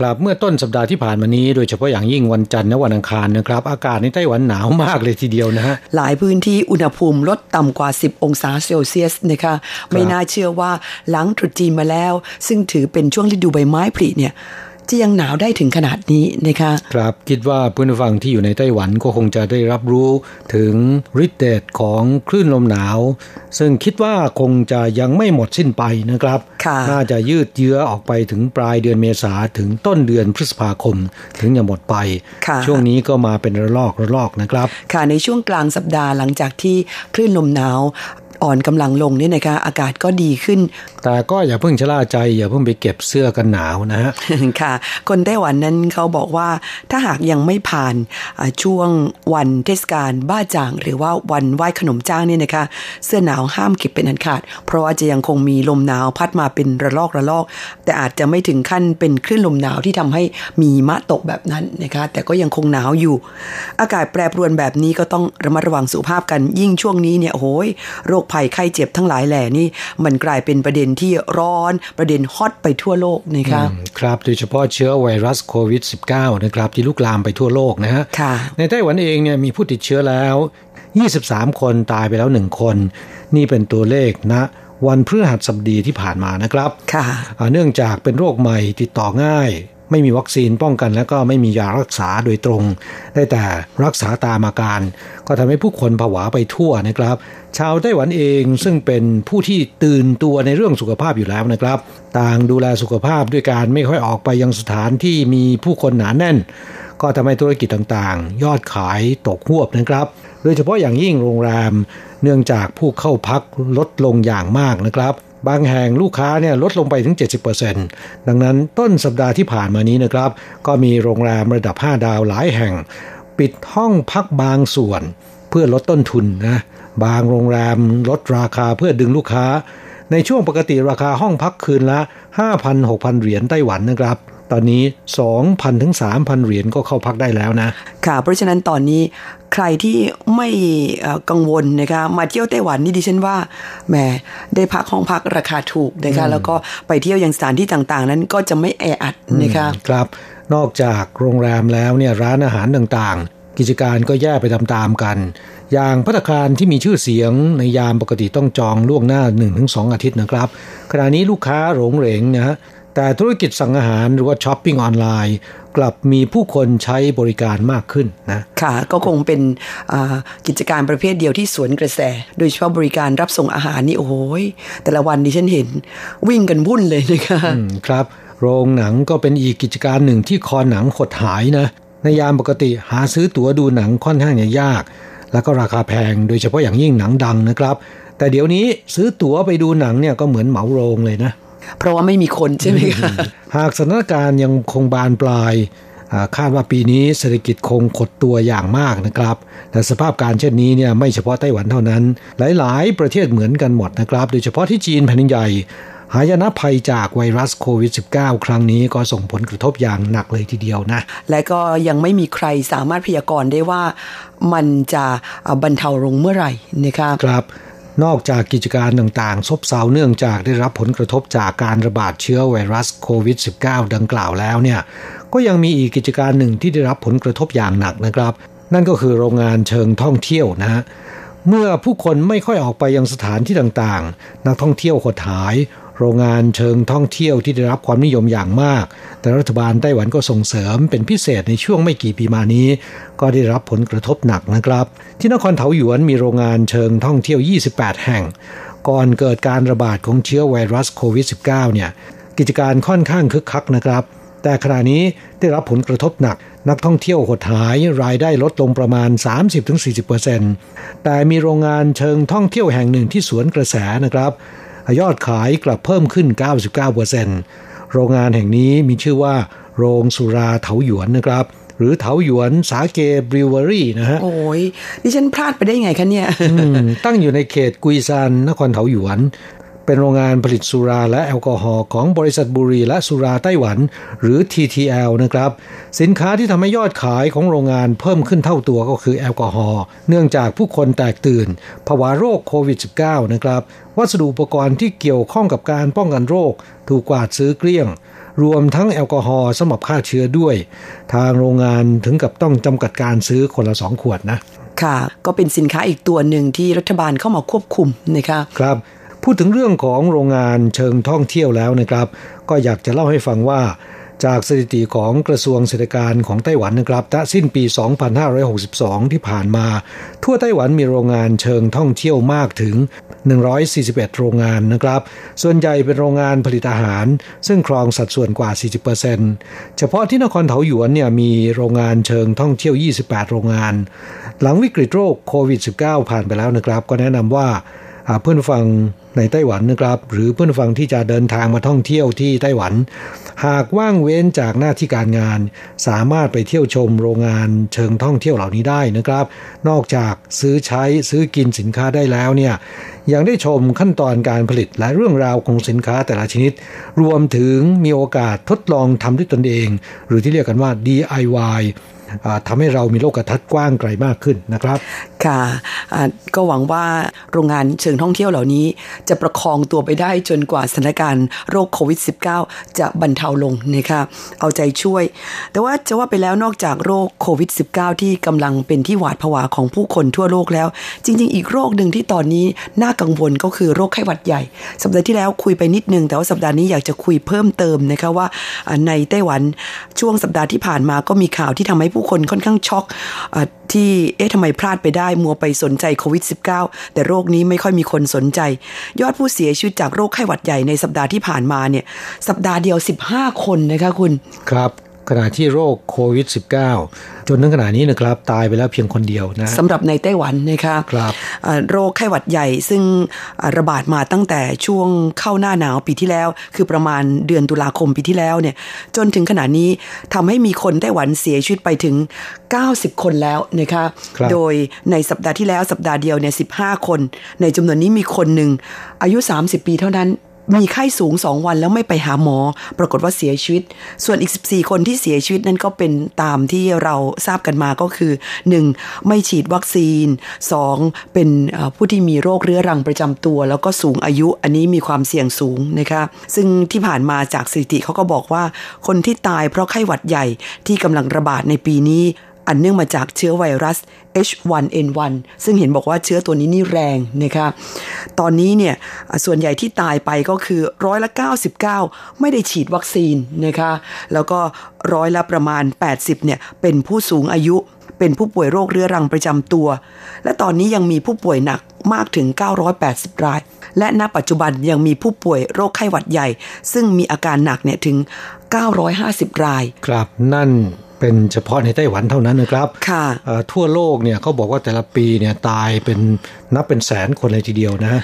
ครับเมื่อต้นสัปดาห์ที่ผ่านมานี้ โดยเฉพาะอย่างยิ่งวันจันทร์และวันอังคารนะครับ อากาศในไต้หวันหนาวมากเลยทีเดียวนะฮะหลายพื้นที่อุณหภูมิลดต่ำกว่า 10 องศาเซลเซียสนะคะไม่น่าเชื่อว่าหลังตรุษจีนมาแล้ว ซึ่งถือเป็นช่วงฤดูใบไม้ผลิเนี่ย จะยังหนาวได้ถึงขนาดนี้นะคะครับคิดว่าเพื่อนผู้ฟังที่อยู่ในไต้หวันก็คงจะได้รับรู้ถึงฤทธิ์เดชของคลื่นลมหนาว ซึ่งคิดว่าคงจะยังไม่หมดสิ้นไปนะครับค่ะน่าจะยืดเยื้อออกไปถึงปลายเดือนเมษาถึงต้นเดือนพฤษภาคม ถึงจะหมดไปค่ะช่วงนี้ก็มาเป็นระลอกระลอกนะครับ ค่ะในช่วงกลางสัปดาห์หลังจากที่คลื่นลมหนาว อ่อนกำลังลงเนี่ยนะคะอากาศก็ดีขึ้น แต่ก็อย่าเพิ่งชะล่าใจ อย่าเพิ่งไปเก็บเสื้อกันหนาวนะฮะค่ะ คนไต้หวันนั้นเขาบอกว่าถ้าหากยังไม่ผ่านอ่าช่วงวันเทศกาลบ้าจ่าง หรือว่าวันไหว้ขนมจ้างเนี่ยนะคะ เสื้อหนาวห้ามเก็บเป็นอันขาด เพราะว่าจะยังคงมีลมหนาวพัดมาเป็นระลอกระลอก แต่อาจจะไม่ถึงขั้นเป็นคลื่นลมหนาวที่ทำให้มีมะตกแบบนั้นนะคะแต่ก็ยังคงหนาวอยู่ อากาศแปรปรวนแบบนี้ก็ต้องระมัดระวังสุขภาพกันยิ่งช่วงนี้เนี่ยโอ้โหยโรคภัยไข้เจ็บทั้งหลายแหล่นี่มันกลายเป็นประเด็นที่ร้อนประเด็นฮอตไปทั่วโลกนะคะอืมครับโดยเฉพาะเชื้อไวรัสโควิด -19 นะครับที่ลุกลามไปทั่วโลกนะฮะค่ะในไต้หวันเองเนี่ยมีผู้ติดเชื้อแล้ว 23 คนตายไปแล้ว 1 คน นี่เป็นตัวเลขนะวันพฤหัสบดีที่ผ่านมานะครับ ค่ะอ่าเนื่องจากเป็นโรคใหม่ติดต่อง่าย ไม่มีวัคซีนป้องกัน แล้วก็ไม่มียารักษาโดยตรง ได้แต่รักษาตามอาการ ก็ทำให้ผู้คนผวาไปทั่วนะครับ ชาวไต้หวันเองซึ่งเป็นผู้ที่ตื่นตัวในเรื่องสุขภาพอยู่แล้วนะครับ ต่างดูแลสุขภาพด้วยการไม่ค่อยออกไปยังสถานที่มีผู้คนหนาแน่น ก็ทำให้ธุรกิจต่างๆ ยอดขายตกหวบนะครับโดยเฉพาะอย่างยิ่งโรงแรม เนื่องจากผู้เข้าพักลดลงอย่างมากนะครับ บางแห่งลูกค้าเนี่ยลดลงไปถึง 70%ดังนั้นต้นสัปดาห์ที่ผ่านมานี้นะครับ ก็มีโรงแรมระดับ 5 ดาวหลายแห่ง ปิดห้องพักบางส่วน เพื่อลดต้นทุนนะบางโรงแรมลดราคาเพื่อดึงลูกค้า ในช่วงปกติราคาห้องพักคืนละ 5,000-6,000 เหรียญไต้หวันนะครับ ตอนนี้ 2,000 ถึง 3,000 เหรียญก็เข้าพักได้แล้วนะ ค่ะ เพราะฉะนั้นตอนนี้ใครที่ไม่เอ่อกังวลนะคะมาเที่ยวไต้หวันนี่ดิฉันว่าแหมได้พักห้องพักราคาถูกนะคะแล้วก็ไปเที่ยวยังสถานที่ต่างๆ นั้นก็จะไม่แออัดนะคะครับ นอกจากโรงแรมแล้วเนี่ยร้านอาหารต่างๆ กิจการก็แย่ไปตามๆกัน อย่างพัตตาคารที่มีชื่อเสียงในยามปกติต้องจองล่วงหน้า 1-2 อาทิตย์นะครับ ขณะนี้ลูกค้าหลงเหรงนะฮะ แต่ธุรกิจสั่งอาหารหรือว่าช้อปปิ้งออนไลน์ กลับมีผู้คนใช้บริการมากขึ้นนะค่ะ ก็คงเป็นอ่ากิจการประเภทเดียวที่สวนกระแส โดยเฉพาะบริการรับส่งอาหารนี่โอ้โหยแต่ละวันดิฉันเห็นวิ่งกันวุ่นเลยนะคะอืมครับ โรงหนังก็เป็นอีกกิจการหนึ่งที่คอหนังหดหายนะในยามปกติหาซื้อตั๋วดูหนังค่อนข้างจะยาก แล้วก็ราคาแพงโดยเฉพาะอย่างยิ่งหนังดังนะครับ แต่เดี๋ยวนี้ซื้อตั๋วไปดูหนังเนี่ยก็เหมือนเหมาโรงเลยนะ เพราะว่าไม่มีคนใช่ไหมคะหากสถานการณ์ยังคงบานปลายอ่าคาดว่าปีนี้เศรษฐกิจคงขดตัวอย่างมากนะครับ แต่สภาพการเช่นนี้เนี่ยไม่เฉพาะไต้หวันเท่านั้น หลาย ๆ ประเทศเหมือนกันหมดนะครับ โดยเฉพาะที่จีนแผ่นดินใหญ่ หายนะภัยจากไวรัสโควิด -19 ครั้งนี้ก็ส่งผลกระทบอย่างหนักเลยทีเดียวนะ และก็ยังไม่มีใครสามารถพยากรณ์ได้ว่ามันจะบรรเทาลงเมื่อไหร่นะคะครับ นอกจากกิจการต่างๆ ซบเซาเนื่องจากได้รับผลกระทบจากการระบาดเชื้อไวรัสโควิด -19 ดังกล่าวแล้วเนี่ยก็ยังมีอีกกิจการหนึ่งที่ได้รับผลกระทบอย่างหนักนะครับ นั่นก็คือโรงงานเชิงท่องเที่ยวนะฮะเมื่อผู้คนไม่ค่อยออกไปยังสถานที่ต่างๆ นักท่องเที่ยวหดหาย โรงงานเชิงท่องเที่ยวที่ได้รับความนิยมอย่างมาก แต่รัฐบาลไต้หวันก็ส่งเสริมเป็นพิเศษในช่วงไม่กี่ปีมานี้ ก็ได้รับผลกระทบหนักนะครับ ที่นครเทาหยวนมีโรงงานเชิงท่องเที่ยว 28 แห่ง ก่อนเกิดการระบาดของเชื้อไวรัสโควิด -19 เนี่ย กิจการค่อนข้างคึกคักนะครับแต่ขณะนี้ได้รับผลกระทบหนัก นักท่องเที่ยวหดหายรายได้ลดลงประมาณ 30-40%แต่มีโรงงานเชิงท่องเที่ยวแห่งหนึ่งที่สวนกระแสนะครับ ยอดขายกลับเพิ่มขึ้น 99%โรงงานแห่งนี้มีชื่อว่า โรงสุราเถาหยวนนะครับหรือเถาหยวนสาเกบริวเวอรี่นะฮะ โอ้ยดิฉันพลาดไปได้ไงคะเนี่ยตั้งอยู่ในเขตกุยซานนครเถาหยวน เป็นโรงงานผลิตสุราและแอลกอฮอล์ของบริษัทบุรีและสุราไต้หวัน หรือ TTL นะครับ สินค้าที่ทำให้ยอดขายของโรงงานเพิ่มขึ้นเท่าตัวก็คือแอลกอฮอล์เนื่องจากผู้คนแตกตื่นภาวะโรคโควิด -19 นะครับ วัสดุอุปกรณ์ที่เกี่ยวข้องกับการป้องกันโรค ถูกกวาดซื้อเกลี้ยง รวมทั้งแอลกอฮอล์สำหรับฆ่าเชื้อด้วย ทางโรงงานถึงกับต้องจำกัดการซื้อคนละสองขวดนะค่ะก็เป็นสินค้าอีกตัวหนึ่งที่รัฐบาลเข้ามาควบคุมนะคะครับ พูดถึงเรื่องของโรงงานเชิงท่องเที่ยวแล้วนะครับ ก็อยากจะเล่าให้ฟังว่าจากสถิติของกระทรวงเศรษฐการของไต้หวันนะครับณสิ้นปี 2562 ที่ผ่านมา ทั่วไต้หวันมีโรงงานเชิงท่องเที่ยวมากถึง 141 โรงงานนะครับ ส่วนใหญ่เป็นโรงงานผลิตอาหาร ซึ่งครองสัดส่วนกว่า 40%เฉพาะที่นครเถาหยวนเนี่ยมีโรงงานเชิงท่องเที่ยว 28 โรงงาน หลังวิกฤตโรคโควิด -19 ผ่านไปแล้วนะครับ ก็แนะนำว่าเพื่อนฟัง ในไต้หวันนะครับ หรือเพื่อนฟังที่จะเดินทางมาท่องเที่ยวที่ไต้หวัน หากว่างเว้นจากหน้าที่การงาน สามารถไปเที่ยวชมโรงงานเชิงท่องเที่ยวเหล่านี้ได้นะครับ นอกจากซื้อใช้ซื้อกินสินค้าได้แล้วเนี่ยยังได้ชมขั้นตอนการผลิตและเรื่องราวของสินค้าแต่ละชนิด รวมถึงมีโอกาสทดลองทำด้วยตนเอง หรือที่เรียกกันว่า DIY ทำให้เรามีโลกทัศน์กว้างไกลมากขึ้นนะครับ ค่ะก็หวังว่าโรงงานเชิงท่องเที่ยวเหล่านี้ จะประคองตัวไปได้จนกว่าสถานการณ์โรคโควิด -19 จะบรรเทาลงนะคะเอาใจช่วย แต่ว่าจะว่าไปแล้วนอกจากโรคโควิด -19 ที่กำลังเป็นที่หวาดผวาของผู้คนทั่วโลกแล้ว จริง ๆ อีกโรคหนึ่งที่ตอนนี้น่ากังวลก็คือโรคไข้หวัดใหญ่ สัปดาห์ที่แล้วคุยไปนิดนึง แต่ว่าสัปดาห์นี้อยากจะคุยเพิ่มเติมนะคะว่าในไต้หวันช่วงสัปดาห์ที่ผ่านมาก็มีข่าวที่ทำให้ผูู้้คนค่อนข้างช็อกที่เอ๊ะทำไมพลาดไปได้ มัวไปสนใจโควิด -19 แต่โรคนี้ไม่ค่อยมีคนสนใจ ยอดผู้เสียชีวิตจากโรคไข้หวัดใหญ่ในสัปดาห์ที่ผ่านมาเนี่ยสัปดาห์เดียว 15 คนนะคะคุณครับ ขณะที่โรคโควิด -19 จนถึงขณะนี้นะครับตายไปแล้วเพียงคนเดียวนะสำหรับในไต้หวันนะคะครับโรคไข้หวัดใหญ่ซึ่งระบาดมาตั้งแต่ช่วงเข้าหน้าหนาวปีที่แล้ว คือประมาณเดือนตุลาคมปีที่แล้วเนี่ยจนถึงขณะนี้ทำให้มีคนไต้หวันเสียชีวิตไปถึง 90 คนแล้วนะคะคโดยในสัปดาห์ที่แล้วสัปดาห์เดียวเนี่ย15คน ในจำนวนนี้มีคนหนึ่งอายุ 30 ปีเท่านั้น มีไข้สูงสองวันแล้วไม่ไปหาหมอ ปรากฏว่าเสียชีวิต ส่วนอีก 14 คนที่เสียชีวิตนั้นก็เป็นตามที่เราทราบกันมาก็คือ 1. ไม่ฉีดวัคซีน 2. เป็นผู้ที่มีโรคเรื้อรังประจำตัว แล้วก็สูงอายุอันนี้มีความเสี่ยงสูงนะคะซึ่งที่ผ่านมาจากสถิติเขาก็บอกว่า คนที่ตายเพราะไข้หวัดใหญ่ที่กำลังระบาดในปีนี้ อันเนื่องมาจากเชื้อไวรัส H1N1 ซึ่งเห็นบอกว่าเชื้อตัวนี้นี่แรงนะคะตอนนี้เนี่ยส่วนใหญ่ที่ตายไปก็คือร้อยละ 99 ไม่ได้ฉีดวัคซีนนะคะแล้วก็ร้อยละประมาณ 80เนี่ยเป็นผู้สูงอายุเป็นผู้ป่วยโรคเรื้อรังประจำตัว และตอนนี้ยังมีผู้ป่วยหนักมากถึง 980 ราย และณปัจจุบันยังมีผู้ป่วยโรคไข้หวัดใหญ่ ซึ่งมีอาการหนักเนี่ยถึง 950 ราย ครับนั่น เป็นเฉพาะในไต้หวันเท่านั้นนะครับค่ะทั่วโลกเนี่ยเขาบอกว่าแต่ละปีเนี่ยตายเป็นนับเป็นแสนคนเลยทีเดียวนะ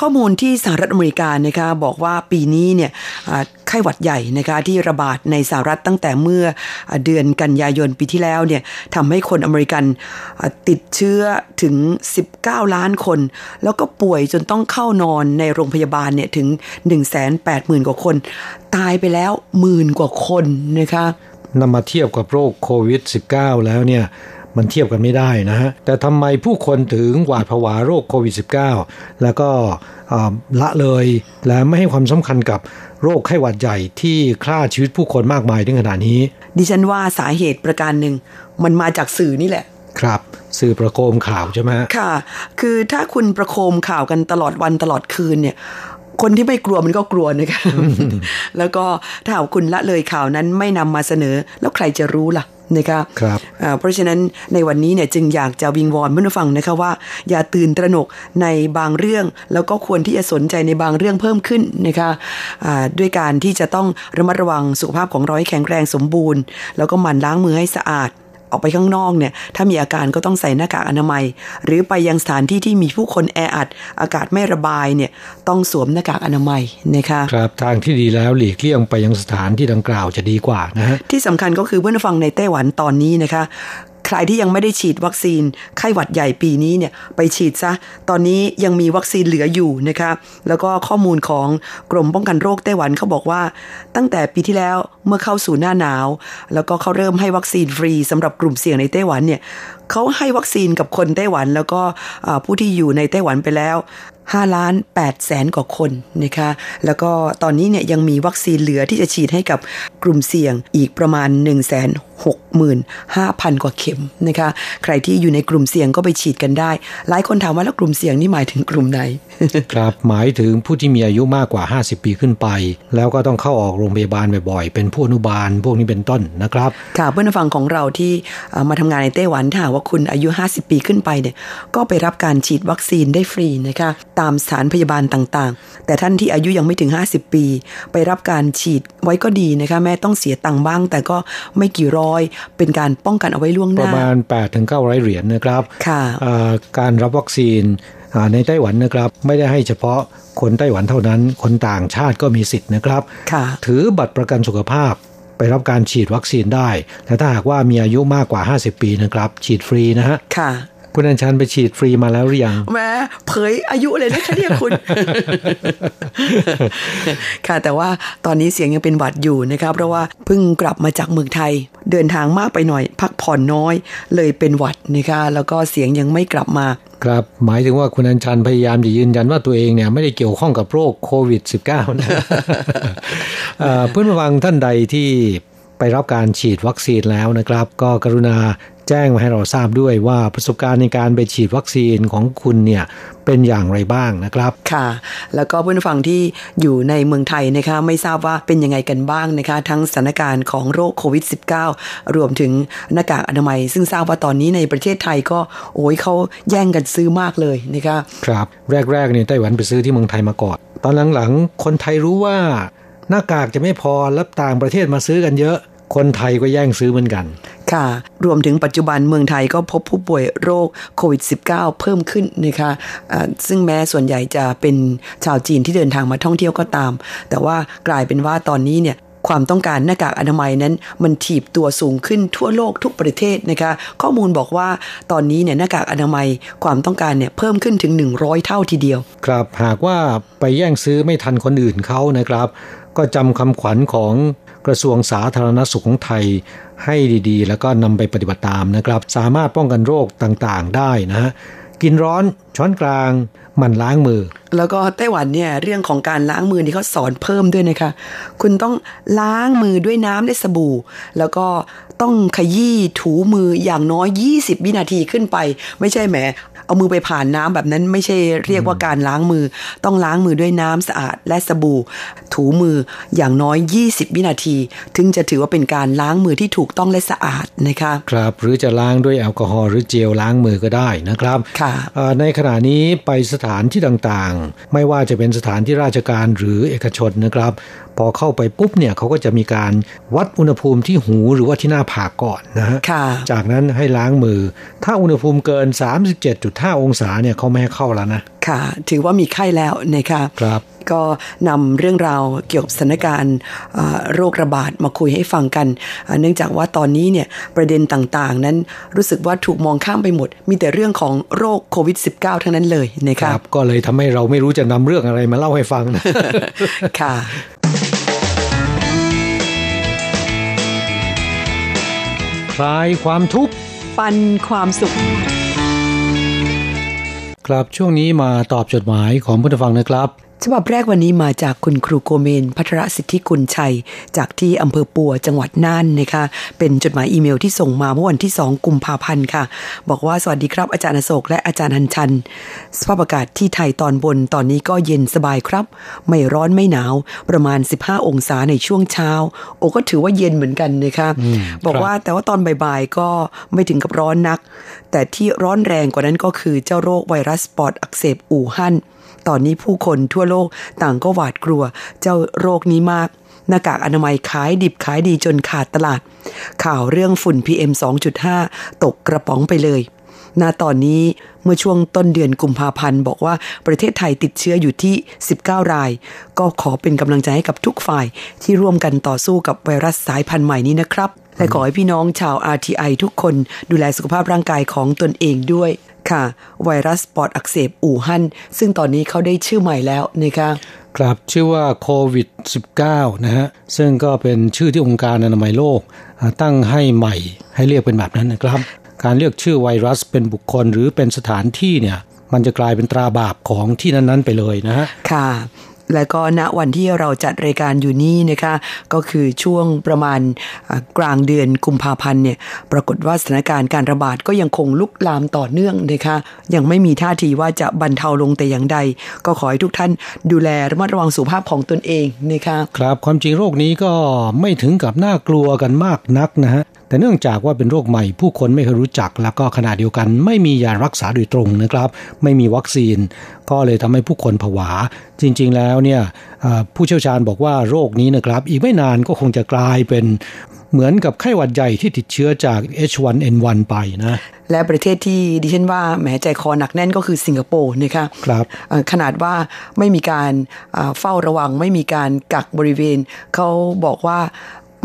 ข้อมูลที่สหรัฐอเมริกานะคะบอกว่าปีนี้เนี่ยไข้หวัดใหญ่นะคะที่ระบาดในสหรัฐตั้งแต่เมื่อเดือนกันยายนปีที่แล้วเนี่ยทำให้คนอเมริกันติดเชื้อถึง 19 ล้านคน แล้วก็ป่วยจนต้องเข้านอนในโรงพยาบาลเนี่ยถึง 180,000 กว่าคน ตายไปแล้วหมื่นกว่าคนนะคะ นำมาเทียบกับโรคโควิด -19 แล้วเนี่ยมันเทียบกันไม่ได้นะฮะ แต่ทำไมผู้คนถึงหวาดผวาโรคโควิด -19 แล้วก็ละเลยและไม่ให้ความสำคัญกับโรคไข้หวัดใหญ่ที่ฆ่าชีวิตผู้คนมากมายถึงขนาดนี้ ดิฉันว่าสาเหตุประการหนึ่ง มันมาจากสื่อนี่แหละ ครับ สื่อประโคมข่าวใช่ไหมค่ะ คือถ้าคุณประโคมข่าวกันตลอดวันตลอดคืนเนี่ย คนที่ไม่กลัวมันก็กลัวนะคะแล้วก็ถ้าหากคุณละเลยข่าวนั้นไม่นำมาเสนอ แล้วใครจะรู้ล่ะนะคะครับเพราะฉะนั้นในวันนี้เนี่ยจึงอยากจะวิงวอนผู้ฟังนะคะว่า อย่าตื่นตระหนกในบางเรื่อง แล้วก็ควรที่จะสนใจในบางเรื่องเพิ่มขึ้นนะคะด้วยการที่จะต้องระมัดระวังสุขภาพของเราให้แข็งแรงสมบูรณ์ แล้วก็หมั่นล้างมือให้สะอาด ออกไปข้างนอกเนี่ย ถ้ามีอาการก็ต้องใส่หน้ากากอนามัย หรือไปยังสถานที่ที่มีผู้คนแออัด อากาศไม่ระบายเนี่ย ต้องสวมหน้ากากอนามัยนะคะครับทางที่ดีแล้วหลีกเลี่ยงไปยังสถานที่ดังกล่าวจะดีกว่านะฮะที่สำคัญก็คือเพื่อนฟังในไต้หวันตอนนี้นะคะ ใครที่ยังไม่ได้ฉีดวัคซีนไข้หวัดใหญ่ปีนี้เนี่ยไปฉีดซะ ตอนนี้ยังมีวัคซีนเหลืออยู่นะคะแล้วก็ข้อมูลของกรมป้องกันโรคไต้หวันเขาบอกว่า ตั้งแต่ปีที่แล้วเมื่อเข้าสู่หน้าหนาว แล้วก็เขาเริ่มให้วัคซีนฟรีสำหรับกลุ่มเสี่ยงในไต้หวันเนี่ยเขาให้วัคซีนกับคนไต้หวัน แล้วก็ผู้ที่อยู่ในไต้หวันไปแล้ว5ล้าน8แสนกว่าคนนะคะ แล้วก็ตอนนี้เนี่ยยังมีวัคซีนเหลือที่จะฉีดให้กับกลุ่มเสี่ยงอีกประมาณ1 6 0 0 0 กว่าเข็มนะคะ ใครที่อยู่ในกลุ่มเสี่ยงก็ไปฉีดกันได้ หลายคนถามว่าแล้วกลุ่มเสี่ยงนี่หมายถึงกลุ่มไหน ครับหมายถึงผู้ที่มีอายุมากกว่า 50 ปีขึ้นไป แล้วก็ต้องเข้าออกโรงพยาบาลบ่อยๆ เป็นผู้อนุบาลพวกนี้เป็นต้นนะครับ ค่ะเพื่อนฟังของเราที่มาทำงานในไต้หวันถ้าว่าคุณอายุ 50 ปีขึ้นไปเนี่ยก็ไปรับการฉีดวัคซีนได้ฟรีนะคะตามสถานพยาบาลต่างๆ แต่ท่านที่อายุยังไม่ถึง 50 ปี ไปรับการฉีดไว้ก็ดีนะคะแม่ต้องเสียตังค์บ้าง แต่ก็ไม่กี่ร้อยเป็นการป้องกันเอาไว้ล่วงหน้า ประมาณ 8 ถึง 900 เหรียญนะครับค่ะการรับวัคซีนในไต้หวันนะครับไม่ได้ให้เฉพาะคนไต้หวันเท่านั้น คนต่างชาติก็มีสิทธิ์นะครับ ถือบัตรประกันสุขภาพไปรับการฉีดวัคซีนได้ แต่ถ้าหากว่ามีอายุมากกว่า 50 ปีนะครับ ฉีดฟรีนะฮะค่ะ คุณอัญชันไปฉีดฟรีมาแล้วหรือยังแม้เผยอายุเลยนะคะเนี่ยคุณ ค่ะแต่ว่าตอนนี้เสียงยังเป็นหวัดอยู่นะครับ เพราะว่าเพิ่งกลับมาจากเมืองไทย เดินทางมากไปหน่อย พักผ่อนน้อย เลยเป็นหวัดนะคะแล้วก็เสียงยังไม่กลับมา ครับหมายถึงว่าคุณอัญชันพยายามจะยืนยันว่าตัวเองเนี่ยไม่ได้เกี่ยวข้องกับโรคโควิด -19 นะเพื่อนฟังท่านใดที่ไปรับการฉีดวัคซีนแล้วนะครับ ก็กรุณา แจ้งมาให้เราทราบด้วยว่าประสบการณ์ในการไปฉีดวัคซีนของคุณเนี่ยเป็นอย่างไรบ้างนะครับ ค่ะ แล้วก็เพื่อนฟังที่อยู่ในเมืองไทยนะคะไม่ทราบว่าเป็นยังไงกันบ้างนะคะ ทั้งสถานการณ์ของโรคโควิด -19 รวมถึงหน้ากากอนามัย ซึ่งทราบว่าตอนนี้ในประเทศไทยก็โอ้ยเขาแย่งกันซื้อมากเลยนะคะครับแรกๆเนี่ยไต้หวันไปซื้อที่เมืองไทยมาก่อน ตอนหลังๆ คนไทยรู้ว่าหน้ากากจะไม่พอแล้วต่างประเทศมาซื้อกันเยอะ คนไทยก็แย่งซื้อเหมือนกัน ค่ะ รวมถึงปัจจุบันเมืองไทยก็พบผู้ป่วยโรคโควิด -19 เพิ่มขึ้นนะคะะซึ่งแม้ส่วนใหญ่จะเป็นชาวจีนที่เดินทางมาท่องเที่ยวก็ตาม แต่ว่ากลายเป็นว่าตอนนี้เนี่ยความต้องการหน้ากากอนามัยนั้น มันถีบตัวสูงขึ้นทั่วโลกทุกประเทศนะคะ ข้อมูลบอกว่าตอนนี้เนี่ยหน้ากากอนามัยความต้องการเนี่ยเพิ่มขึ้นถึง 100 เท่าทีเดียว ครับหากว่าไปแย่งซื้อไม่ทันคนอื่นเขานะครับ ก็จำคำขวัญของ กระทรวงสาธารณสุขของไทยให้ดีๆ แล้วก็นำไปปฏิบัติตามนะครับ สามารถป้องกันโรคต่างๆได้นะฮะกินร้อนช้อนกลางมันล้างมือ แล้วก็ไต้หวันเนี่ยเรื่องของการล้างมือนี่เขาสอนเพิ่มด้วยนะคะ คุณต้องล้างมือด้วยน้ำและสบู่ แล้วก็ต้องขยี้ถูมืออย่างน้อย 20 วินาทีขึ้นไป ไม่ใช่แหม เอามือไปผ่านน้ำแบบนั้นไม่ใช่เรียกว่าการล้างมือ ต้องล้างมือด้วยน้ำสะอาดและสบู่ ถูมืออย่างน้อย 20 วินาที ถึงจะถือว่าเป็นการล้างมือที่ถูกต้องและสะอาดนะคะครับหรือจะล้างด้วยแอลกอฮอล์หรือเจลล้างมือก็ได้นะครับค่ะในขณะนี้ไปสถานที่ต่างๆ ไม่ว่าจะเป็นสถานที่ราชการหรือเอกชนนะครับ พอเข้าไปปุ๊บเนี่ยเขาก็จะมีการวัดอุณหภูมิที่หูหรือว่าที่หน้าผากก่อนนะฮะจากนั้นให้ล้างมือ ถ้าอุณหภูมิเกิน37.5องศาเนี่ยเขาไม่ให้เข้าแล้วนะ ค่ะ ถือว่ามีไข้แล้วนะคะครับ ก็นำเรื่องราวเกี่ยวกับสถานการณ์โรคระบาดมาคุยให้ฟังกัน เนื่องจากว่าตอนนี้เนี่ยประเด็นต่างๆ นั้นรู้สึกว่าถูกมองข้ามไปหมด มีแต่เรื่องของโรคโควิด -19 ทั้งนั้นเลยนะครับ ก็เลยทำให้เราไม่รู้จะนำเรื่องอะไรมาเล่าให้ฟังนะค่ะคลายความทุกข์ปันความสุข ครับช่วงนี้มาตอบจดหมายของผู้ฟังนะครับ ฉบับแรกวันนี้มาจากคุณครูโกเมน พัทรสิทธิกุลชัย จากที่อำเภอปัวจังหวัดน่านนะคะ เป็นจดหมายอีเมลที่ส่งมาเมื่อวันที่สองกุมภาพันธ์ค่ะ บอกว่าสวัสดีครับอาจารย์อโศกและอาจารย์ฮันชัน สภาพอากาศที่ไทยตอนบนตอนนี้ก็เย็นสบายครับ ไม่ร้อนไม่หนาว ประมาณ 15 องศาในช่วงเช้า โอ้ก็ถือว่าเย็นเหมือนกันนะคะบอกว่าแต่ว่าตอนบ่ายๆก็ไม่ถึงกับร้อนนัก แต่ที่ร้อนแรงกว่านั้นก็คือเจ้าโรคไวรัสปอดอักเสบอู่ฮั่น ตอนนี้ผู้คนทั่วโลกต่างก็หวาดกลัวเจ้าโรคนี้มากหน้ากากอนามัยขายดิบขายดีจนขาดตลาด ข่าวเรื่องฝุ่น PM 2.5 ตกกระป๋องไปเลยณตอนนี้เมื่อช่วงต้นเดือนกุมภาพันธ์ บอกว่าประเทศไทยติดเชื้ออยู่ที่ 19 ราย ก็ขอเป็นกำลังใจให้กับทุกฝ่ายที่ร่วมกันต่อสู้กับไวรัสสายพันธุ์ใหม่นี้นะครับ และขอให้พี่น้องชาว RTI ทุกคนดูแลสุขภาพร่างกายของตนเองด้วย ค่ะ ไวรัสปอดอักเสบอู่ฮั่นซึ่งตอนนี้เขาได้ชื่อใหม่แล้วนะคะครับชื่อว่าโควิด -19 นะฮะ ซึ่งก็เป็นชื่อที่องค์การอนามัยโลก ตั้งให้ใหม่ให้เรียกเป็นแบบนั้นนะครับ การเรียกชื่อไวรัสเป็นบุคคลหรือเป็นสถานที่เนี่ย มันจะกลายเป็นตราบาปของที่นั้น ๆ ไปเลยนะฮะ ค่ะ และก็ณวันที่เราจัดรายการอยู่นี่นะคะก็คือช่วงประมาณกลางเดือนกุมภาพันธ์เนี่ยปรากฏว่าสถานการณ์การระบาดก็ยังคงลุกลามต่อเนื่องนะคะยังไม่มีท่าทีว่าจะบรรเทาลงแต่อย่างใด ก็ขอให้ทุกท่านดูแลระมัดระวังสุขภาพของตนเองนะคะครับความจริงโรคนี้ก็ไม่ถึงกับน่ากลัวกันมากนักนะฮะ แต่เนื่องจากว่าเป็นโรคใหม่ผู้คนไม่เคยรู้จัก แล้วก็ขณะเดียวกัน ไม่มียารักษาโดยตรงนะครับ ไม่มีวัคซีน ก็เลยทำให้ผู้คนผวา จริง ๆ แล้วเนี่ยผู้เชี่ยวชาญบอกว่าโรคนี้นะครับ อีกไม่นานก็คงจะกลายเป็นเหมือนกับไข้หวัดใหญ่ที่ติดเชื้อจาก H1N1 ไปนะ และประเทศที่ดิฉันว่าแหมใจคอหนักแน่นก็คือสิงคโปร์นะคะครับขนาดว่าไม่มีการเฝ้าระวัง ไม่มีการกักบริเวณ เขาบอกว่า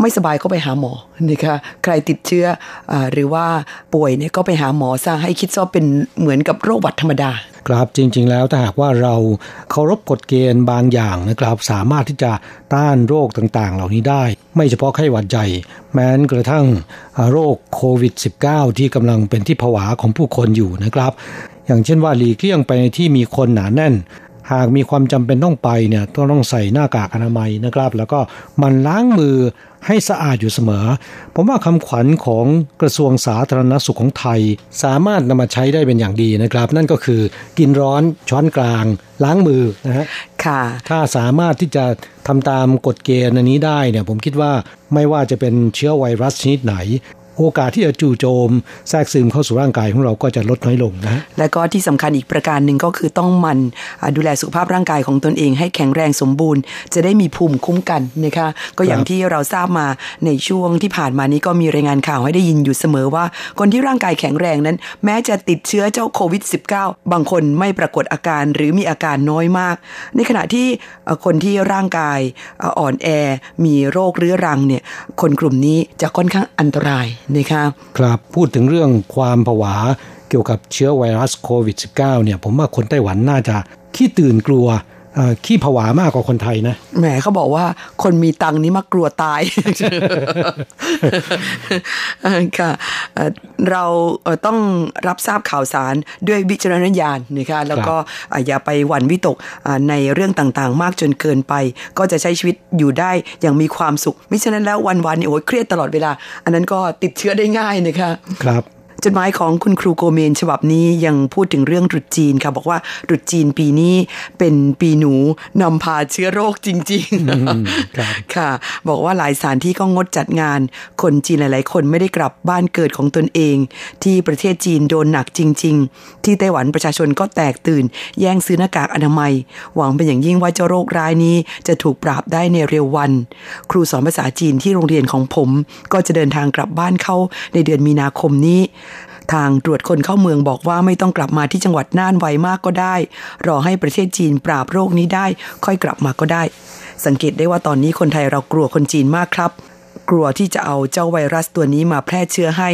ไม่สบายก็ไปหาหมอนะคะใครติดเชื้ออหรือว่าป่วยเนี่ยก็ไปหาหมอซะให้คิดว่าเป็นเหมือนกับโรคหวัดธรรมดา ครับจริง ๆ แล้วถ้าหากว่าเราเคารพกฎเกณฑ์บางอย่างนะครับ สามารถที่จะต้านโรคต่างๆ เหล่านี้ได้ ไม่เฉพาะไข้หวัดใหญ่แม้นกระทั่งโรคโควิด -19 ที่กำลังเป็นที่ผวาของผู้คนอยู่นะครับ อย่างเช่นว่าหลีกเลี่ยงไปในที่มีคนหนาแน่นหากมีความจำเป็นต้องไปเนี่ยต้องต้องใส่หน้ากากอนามัยนะครับ แล้วก็มันล้างมือ ให้สะอาดอยู่เสมอ ผมว่าคำขวัญของกระทรวงสาธารณสุขของไทย สามารถนำมาใช้ได้เป็นอย่างดีนะครับ นั่นก็คือกินร้อนช้อนกลาง ล้างมือนะฮะค่ะถ้าสามารถที่จะทำตามกฎเกณฑ์อันนี้ได้เนี่ยผมคิดว่าไม่ว่าจะเป็นเชื้อไวรัสชนิดไหน โอกาสที่จะจู่โจม แทรกซึมเข้าสู่ร่างกายของเราก็จะลดน้อยลงนะ และก็ที่สำคัญอีกประการหนึ่งก็คือต้องมันดูแลสุขภาพร่างกายของตนเองให้แข็งแรงสมบูรณ์ จะได้มีภูมิคุ้มกันนะคะก็อย่างที่เราทราบมาในช่วงที่ผ่านมานี้ก็มีรายงานข่าวให้ได้ยินอยู่เสมอว่า คนที่ร่างกายแข็งแรงนั้น แม้จะติดเชื้อเจ้าโควิด -19 บางคนไม่ปรากฏอาการหรือมีอาการน้อยมาก ในขณะที่คนที่ร่างกายอ่อนแอมีโรคเรื้อรังเนี่ยคนกลุ่มนี้จะค่อนข้างอันตราย นะคะครับพูดถึงเรื่องความผวาเกี่ยวกับเชื้อไวรัสโควิด -19 เนี่ยผมว่าคนไต้หวันน่าจะขี้ตื่นกลัว ขี้ผวามากกว่าคนไทยนะแหมเขาบอกว่าคนมีตังนี้มักกลัวตายค่ะเราต้องรับทราบข่าวสารด้วยวิจารณญาณนะคะแล้วก็อย่าไปหวั่นวิตกในเรื่องต่างๆ มากจนเกินไป ก็จะใช้ชีวิตอยู่ได้อย่างมีความสุขไม่เช่นนั้นแล้ววันๆนี่โอ้ยเครียดตลอดเวลา อันนั้นก็ติดเชื้อได้ง่ายนะคะครับ จดหมายของคุณครูโกเมน ฉบับนี้ยังพูดถึงเรื่องตรุษจีนค่ะ บอกว่าตรุษจีนปีนี้เป็นปีหนูนำพาเชื้อโรคจริงๆค่ะ บอกว่าหลายสถานที่ก็งดจัดงาน คนจีนหลาย ๆ คนไม่ได้กลับบ้านเกิดของตนเอง ที่ประเทศจีนโดนหนักจริง ๆ ที่ไต้หวันประชาชนก็แตกตื่น แย่งซื้อหน้ากากอนามัย หวังเป็นอย่างยิ่งว่าเจ้าโรคร้ายนี้จะถูกปราบได้ในเร็ววัน ครูสอนภาษาจีนที่โรงเรียนของผม ก็จะเดินทางกลับบ้านเข้าในเดือนมีนาคมนี้ ทางตรวจคนเข้าเมืองบอกว่าไม่ต้องกลับมาที่จังหวัดน่านไวมากก็ได้ รอให้ประเทศจีนปราบโรคนี้ได้ ค่อยกลับมาก็ได้ สังเกตได้ว่าตอนนี้คนไทยเรากลัวคนจีนมากครับ กลัวที่จะเอาเจ้าไวรัสตัวนี้มาแพร่เชื้อให้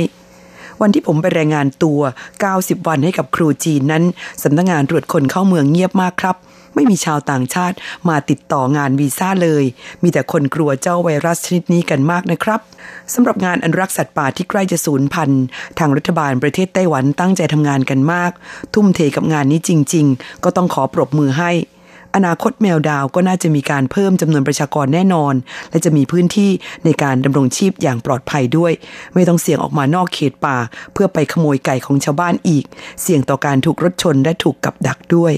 วันที่ผมไปรายงานตัว 90 วันให้กับครูจีนนั้น สำนักงงานตรวจคนเข้าเมืองเงียบมากครับ ไม่มีชาวต่างชาติมาติดต่องานวีซ่าเลย มีแต่คนกลัวเจ้าไวรัสชนิดนี้กันมากนะครับสำหรับงานอนุรักษ์สัตว์ป่าที่ใกล้จะสูญพันธุ์ทางรัฐบาลประเทศไต้หวันตั้งใจทำงานกันมาก ทุ่มเทกับงานนี้จริง ๆ ก็ต้องขอปรบมือให้ อนาคตแมวดาวก็น่าจะมีการเพิ่มจำนวนประชากรแน่นอน และจะมีพื้นที่ในการดำรงชีพอย่างปลอดภัยด้วย ไม่ต้องเสี่ยงออกมานอกเขตป่า เพื่อไปขโมยไก่ของชาวบ้านอีก เสี่ยงต่อการถูกรถชนและถูกกับดักด้วย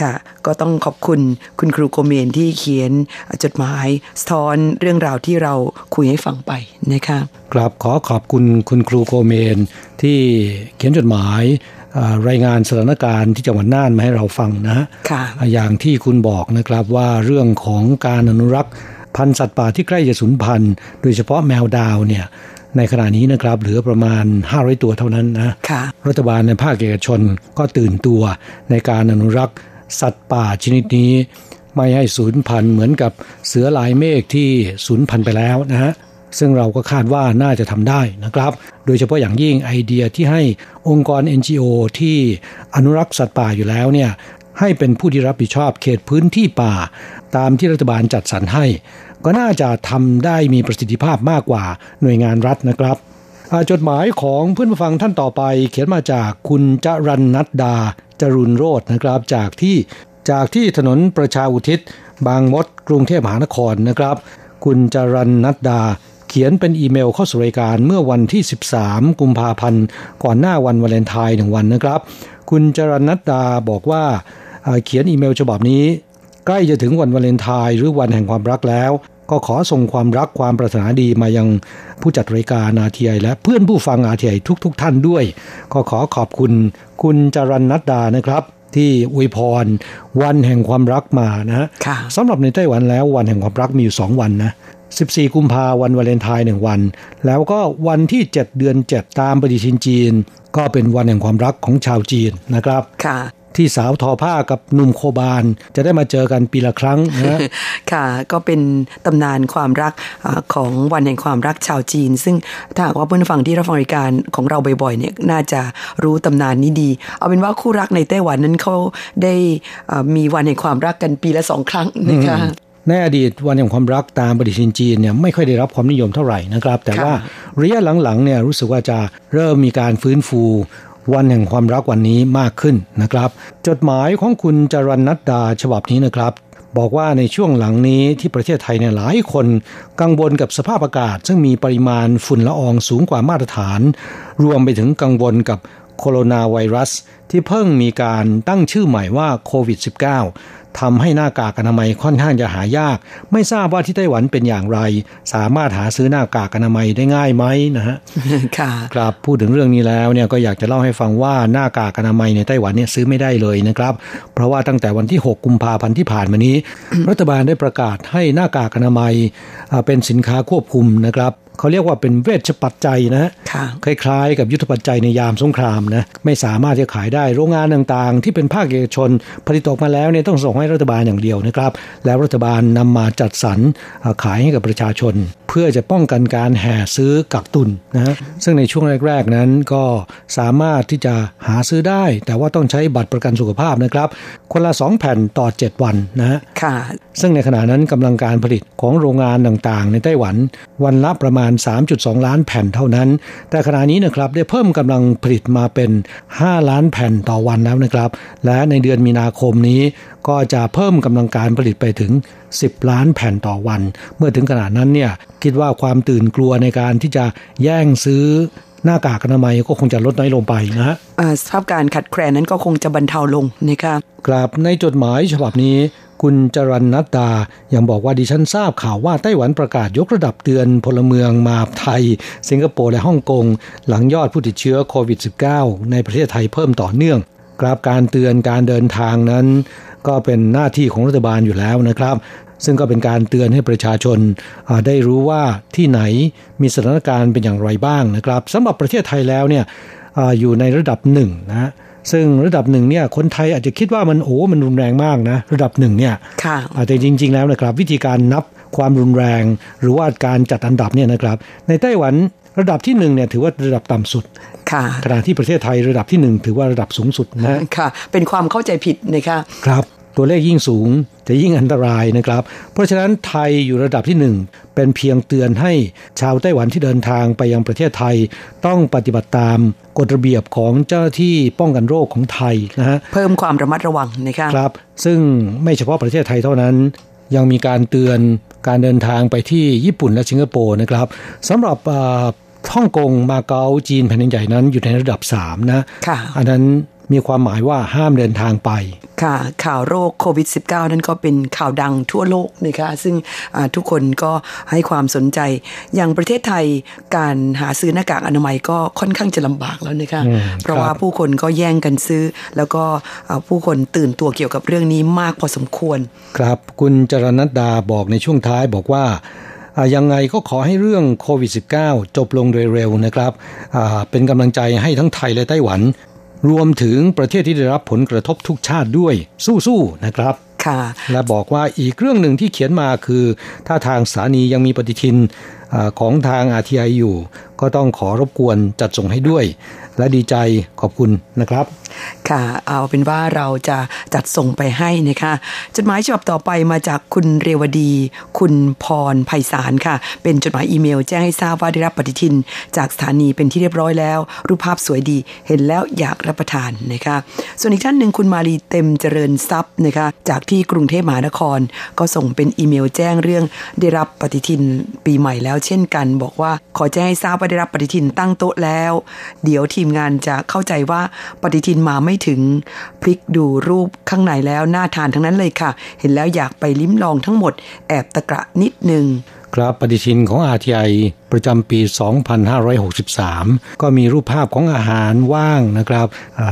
ค่ะ ก็ต้องขอบคุณคุณครูโกเมนที่เขียนจดหมายสะท้อนเรื่องราวที่เราคุยให้ฟังไปนะคะครับขอขอบคุณคุณครูโกเมนที่เขียนจดหมายรายงานสถานการณ์ที่จังหวัดน่านมาให้เราฟังนะค่ะอย่างที่คุณบอกนะครับว่าเรื่องของการอนุรักษ์พันธุ์สัตว์ป่าที่ใกล้จะสูญพันธุ์โดยเฉพาะแมวดาวเนี่ยในขณะนี้นะครับเหลือประมาณ 500 ตัวเท่านั้นนะค่ะรัฐบาลในภาคเอกชนก็ตื่นตัวในการอนุรักษ์ สัตว์ป่าชนิดนี้ ไม่ให้สูญพันธุ์เหมือนกับเสือลายเมฆที่สูญพันธุ์ไปแล้วนะฮะซึ่งเราก็คาดว่าน่าจะทำได้นะครับ โดยเฉพาะอย่างยิ่งไอเดียที่ให้องค์กร NGO ที่อนุรักษ์สัตว์ป่าอยู่แล้วเนี่ยให้เป็นผู้ที่รับผิดชอบเขตพื้นที่ป่า ตามที่รัฐบาลจัดสรรให้ ก็น่าจะทำได้มีประสิทธิภาพมากกว่าหน่วยงานรัฐนะครับจดหมายของเพื่อนผู้ฟังท่านต่อไป เขียนมาจากคุณจรันนัดดา จรุนโรจนะครับจากที่จากที่ถนนประชาอุทิศ บางมดกรุงเทพมหานครนะครับ คุณจรันนัดดาเขียนเป็นอีเมลเข้าสู่รายการเมื่อวันที่ 13 กุมภาพันธ์ก่อนหน้าวันวาเลนไทน์หนึ่งวันนะครับ คุณจรนัดดาบอกว่าเขียนอีเมลฉบับนี้ ใกล้จะถึงวันวาเลนไทน์หรือวันแห่งความรักแล้ว ก็ขอส่งความรักความปรารถนาดีมายังผู้จัดรายการอาทีไอและเพื่อนผู้ฟังอาทีไอทุกๆทท่านด้วย ก็ขอขอบคุณคุณจรันนัดดานะครับ ที่อวยพร วันแห่งความรักมานะสำหรับในไต้หวันแล้ววันแห่งความรักมีอยู่สองวันนะ 14 กุมภาวันวาเลนไทน์หนึ่งวัน แล้วก็วันที่ 7 เดือน 7 ตามปฏิทินจีน ก็เป็นวันแห่งความรักของชาวจีนนะครับค่ะ ที่สาวทอผ้ากับหนุ่มโคบาน จะได้มาเจอกันปีละครั้งนะค่ะก็เป็นตำนานความรักอของวันแห่งความรักชาวจีน ซึ่งถ้าหากว่าเพื่อนฟังที่รับฟังรายการของเราบ่อยๆเนี่ยน่าจะรู้ตำนานนี้ดี เอาเป็นว่าคู่รักในไต้หวันนั้นเขาได้มีวันแห่งความรักกันปีละสองครั้งนะคะในอดีตวันแห่งความรักตามปฏิทินจีนเนี่ยไม่ค่อยได้รับความนิยมเท่าไหร่นะครับ แต่ว่าระยะหลังๆเนี่ยรู้สึกว่าจะเริ่มมีการฟื้นฟู วันแห่งความรักวันนี้มากขึ้นนะครับ จดหมายของคุณจรันนัดดาฉบับนี้นะครับ บอกว่าในช่วงหลังนี้ที่ประเทศไทยเนี่ยหลายคนกังวลกับสภาพอากาศ ซึ่งมีปริมาณฝุ่นละอองสูงกว่ามาตรฐาน รวมไปถึงกังวลกับโคโรนาไวรัสที่เพิ่งมีการตั้งชื่อใหม่ว่าโควิด -19 ทำให้หน้ากากอนามัยค่อนข้างจะหายาก ไม่ทราบว่าที่ไต้หวันเป็นอย่างไร สามารถหาซื้อหน้ากากอนามัยได้ง่ายไหมนะฮะค่ะครับพูดถึงเรื่องนี้แล้วเนี่ยก็อยากจะเล่าให้ฟังว่าหน้ากากอนามัยในไต้หวันเนี่ยซื้อไม่ได้เลยนะครับ เพราะว่าตั้งแต่วันที่ 6 กุมภาพันธ์ที่ผ่านมานี้ รัฐบาลได้ประกาศให้หน้ากากอนามัยเป็นสินค้าควบคุมนะครับเขาเรียกว่าเป็นเวชปัจจัยนะคล้ายๆ กับยุทธปัจจัยในยามสงครามนะไม่สามารถจะขายได้โรงงานต่างๆ ที่เป็นภาคเอกชนผลิตออกมาแล้วเนี่ยต้องส่งให้รัฐบาลอย่างเดียวนะครับ แล้วรัฐบาลนำมาจัดสรรขายให้กับประชาชน เพื่อจะป้องกันการแห่ซื้อกักตุนนะซึ่งในช่วงแรก ๆนั้นก็สามารถที่จะหาซื้อได้ แต่ว่าต้องใช้บัตรประกันสุขภาพนะครับ คนละ 2 แผ่นต่อ 7 วันนะค่ะ ซึ่งในขณะนั้นกำลังการผลิตของโรงงานต่างๆ ในไต้หวัน วันละประมาณ 3.2 ล้านแผ่นเท่านั้น แต่ขณะนี้นะครับได้เพิ่มกำลังผลิตมาเป็น 5 ล้านแผ่นต่อวันแล้วนะครับ และในเดือนมีนาคมนี้ก็จะเพิ่มกำลังการผลิตไปถึง 10 ล้านแผ่นต่อวัน เมื่อถึงขนาดนั้นเนี่ยคิดว่าความตื่นกลัวในการที่จะแย่งซื้อหน้ากากอนามัยก็คงจะลดน้อยลงไปนะฮะสภาพการขัดแคลนนั้นก็คงจะบรรเทาลงนะครับกราบในจดหมายฉบับนี้ คุณจรันนัตตา ยังบอกว่าดิฉันทราบข่าวว่าไต้หวันประกาศยกระดับเตือนพลเมืองมาไทย สิงคโปร์และฮ่องกง หลังยอดผู้ติดเชื้อโควิด -19 ในประเทศไทยเพิ่มต่อเนื่องกราบการเตือนการเดินทางนั้น ก็เป็นหน้าที่ของรัฐบาลอยู่แล้วนะครับ ซึ่งก็เป็นการเตือนให้ประชาชนได้รู้ว่าที่ไหนมีสถานการณ์เป็นอย่างไรบ้างนะครับสำหรับประเทศไทยแล้วเนี่ยออยู่ในระดับหนึ่งนะ ซึ่งระดับหนึ่งเนี่ยคนไทยอาจจะคิดว่ามันโอ้มันรุนแรงมากนะระดับหนึ่งเนี่ยแต่จริง ๆ แล้วนะครับ วิธีการนับความรุนแรง หรือว่าการจัดอันดับเนี่ยนะครับ ในไต้หวันระดับที่หนึ่งเนี่ยถือว่าระดับต่ำสุดค่ะขณะที่ประเทศไทยระดับที่หนึ่งถือว่าระดับสูงสุดนะค่ะ เป็นความเข้าใจผิดนะคะครับ ตัวเลขยิ่งสูง จะยิ่งอันตรายนะครับ เพราะฉะนั้นไทยอยู่ระดับที่ 1 เป็นเพียงเตือนให้ชาวไต้หวันที่เดินทางไปยังประเทศไทย ต้องปฏิบัติตามกฎระเบียบของเจ้าหน้าที่ป้องกันโรคของไทยนะฮะเพิ่มความระมัดระวังนะคะครับ ซึ่งไม่เฉพาะประเทศไทยเท่านั้น ยังมีการเตือนการเดินทางไปที่ญี่ปุ่นและสิงคโปร์นะครับสำหรับฮ่องกงมาเก๊าจีนแผ่นดินใหญ่นั้นอยู่ในระดับ3นะค่ะอันนั้น มีความหมายว่าห้ามเดินทางไป ค่ะ ข่าวโรคโควิด -19 นั่นก็เป็นข่าวดังทั่วโลกนะคะซึ่งทุกคนก็ให้ความสนใจ อย่างประเทศไทยการหาซื้อหน้ากากอนามัยก็ค่อนข้างจะลำบากแล้วนะคะอืมเพราะครับว่าผู้คนก็แย่งกันซื้อ แล้วก็ผู้คนตื่นตัวเกี่ยวกับเรื่องนี้มากพอสมควร ครับคุณจรณัดดาบอกในช่วงท้ายบอกว่าอ่ายังไงก็ขอให้เรื่องโควิด -19 จบลงโดยเร็วนะครับอ่าเป็นกำลังใจให้ทั้งไทยและไต้หวัน รวมถึงประเทศที่ได้รับผลกระทบทุกชาติด้วยสู้ๆนะครับค่ะและบอกว่าอีกเรื่องหนึ่งที่เขียนมาคือ ถ้าทางสถานียังมีปฏิทินอาของทาง RTI อยู่ ก็ต้องขอรบกวนจัดส่งให้ด้วย และดีใจขอบคุณนะครับ ค่ะ เอาเป็นว่าเราจะจัดส่งไปให้นะคะจดหมายฉบับต่อไปมาจากคุณเรวดี คุณพรไพศาลค่ะ เป็นจดหมายอีเมลแจ้งให้ทราบว่าได้รับปฏิทิน จากสถานีเป็นที่เรียบร้อยแล้ว รูปภาพสวยดีเห็นแล้วอยากรับประทานนะคะ ส่วนอีกท่านหนึ่งคุณมาลีเต็มเจริญทรัพย์นะคะ จากที่กรุงเทพมหานคร ก็ส่งเป็นอีเมลแจ้งเรื่องได้รับปฏิทินปีใหม่แล้ว เช่นกัน บอกว่าขอแจ้งให้ทราบว่าได้รับปฏิทินตั้งโต๊ะแล้ว เดี๋ยวทีมงานจะเข้าใจว่าปฏิทินมาไม่ถึง พลิกดูรูปข้างในแล้วน่าทานทั้งนั้นเลยค่ะ เห็นแล้วอยากไปลิ้มลองทั้งหมด แอบตะกระนิดหนึ่ง ครับปฏิทินของ RTI ประจำปี 2563 ก็มีรูปภาพของอาหารว่างนะครับ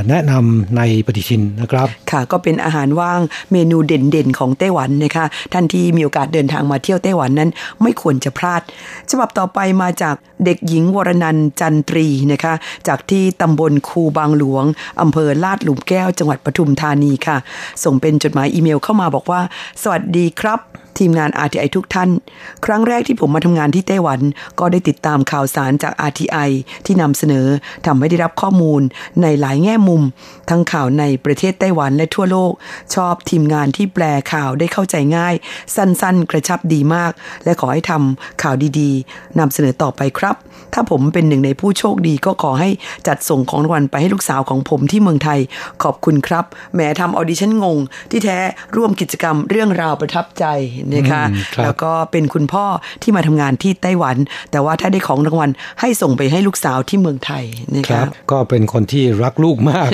แนะนำในปฏิทินนะครับ ค่ะก็เป็นอาหารว่างเมนูเด่นๆ ของไต้หวันนะคะท่านที่มีโอกาสเดินทางมาเที่ยวไต้หวันนั้น ไม่ควรจะพลาด ฉบับต่อไปมาจากเด็กหญิงวรนันจันตรีนะคะ จากที่ตำบลคูบางหลวงอำเภอลาดหลุมแก้วจังหวัดปทุมธานีค่ะ ส่งเป็นจดหมายอีเมลเข้ามาบอกว่า สวัสดีครับ ทีมงาน RTI ทุกท่าน ครั้งแรกที่ผมมาทำงานที่ไต้หวัน ก็ได้ติดตามข่าวสารจาก RTI ที่นำเสนอทำให้ได้รับข้อมูลในหลายแง่มุม ทั้งข่าวในประเทศไต้หวันและทั่วโลก ชอบทีมงานที่แปลข่าวได้เข้าใจง่าย สั้นๆ กระชับดีมาก และขอให้ทำข่าวดีๆนำเสนอต่อไปครับ ถ้าผมเป็นหนึ่งในผู้โชคดีก็ขอให้จัดส่งของรางวัลไปให้ลูกสาวของผมที่เมืองไทย ขอบคุณครับแหมทำออดิชั่นงง ที่แท้ร่วมกิจกรรมเรื่องราวประทับใจนะคะอืมครับแล้วก็เป็นคุณพ่อที่มาทำงานที่ไต้หวัน แต่ว่าถ้าได้ของรางวัลให้ส่งไปให้ลูกสาวที่เมืองไทยนะครัคะบก็เป็นคนที่รักลูกมาก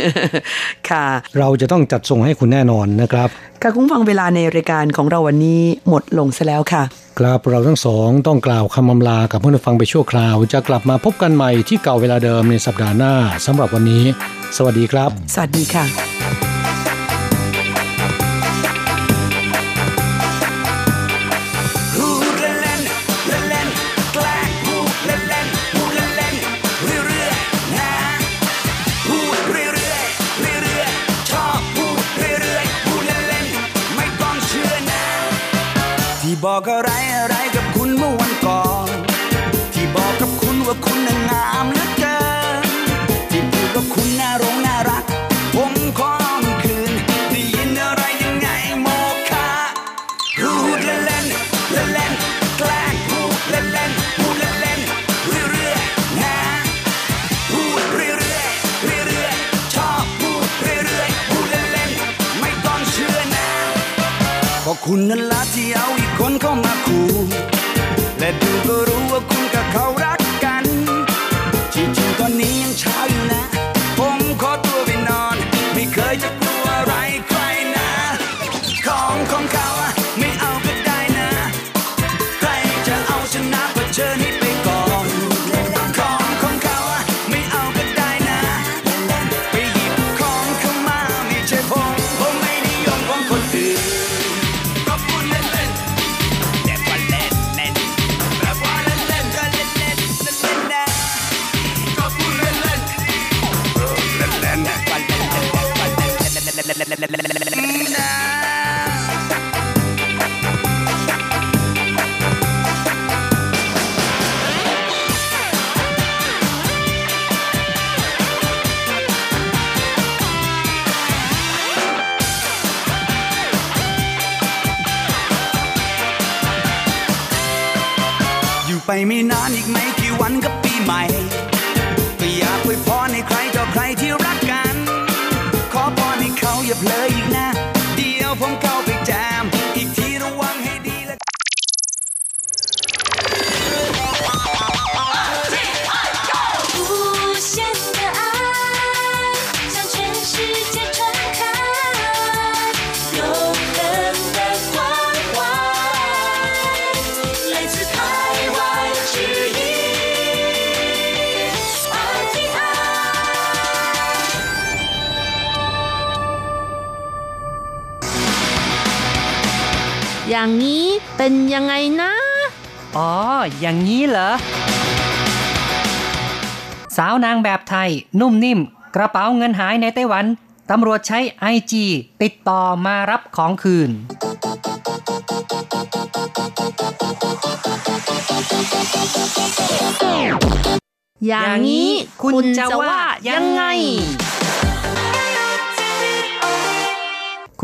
ค่ะ เราจะต้องจัดส่งให้คุณแน่นอนนะครับ ค่ะคุณผู้ฟังเวลาในรายการของเราวันนี้หมดลงซะแล้วค่ะครับเราทั้งสองต้องกล่าวคำอำลากับเพื่อนฟังไปชั่วคราว จะกลับมาพบกันใหม่ที่เก่าเวลาเดิมในสัปดาห์หน้าสำหรับวันนี้ สวัสดีครับ สวัสดีค่ะ บอกอะไรอะไร อย่างนี้เป็นยังไงนะ อ๋อ อย่างนี้เหรอ สาวนางแบบไทย นุ่มนิ่ม กระเป๋าเงินหายในไต้หวัน ตำรวจใช้ไอจีติดต่อมารับของคืน อย่างนี้คุณจะว่ายังไง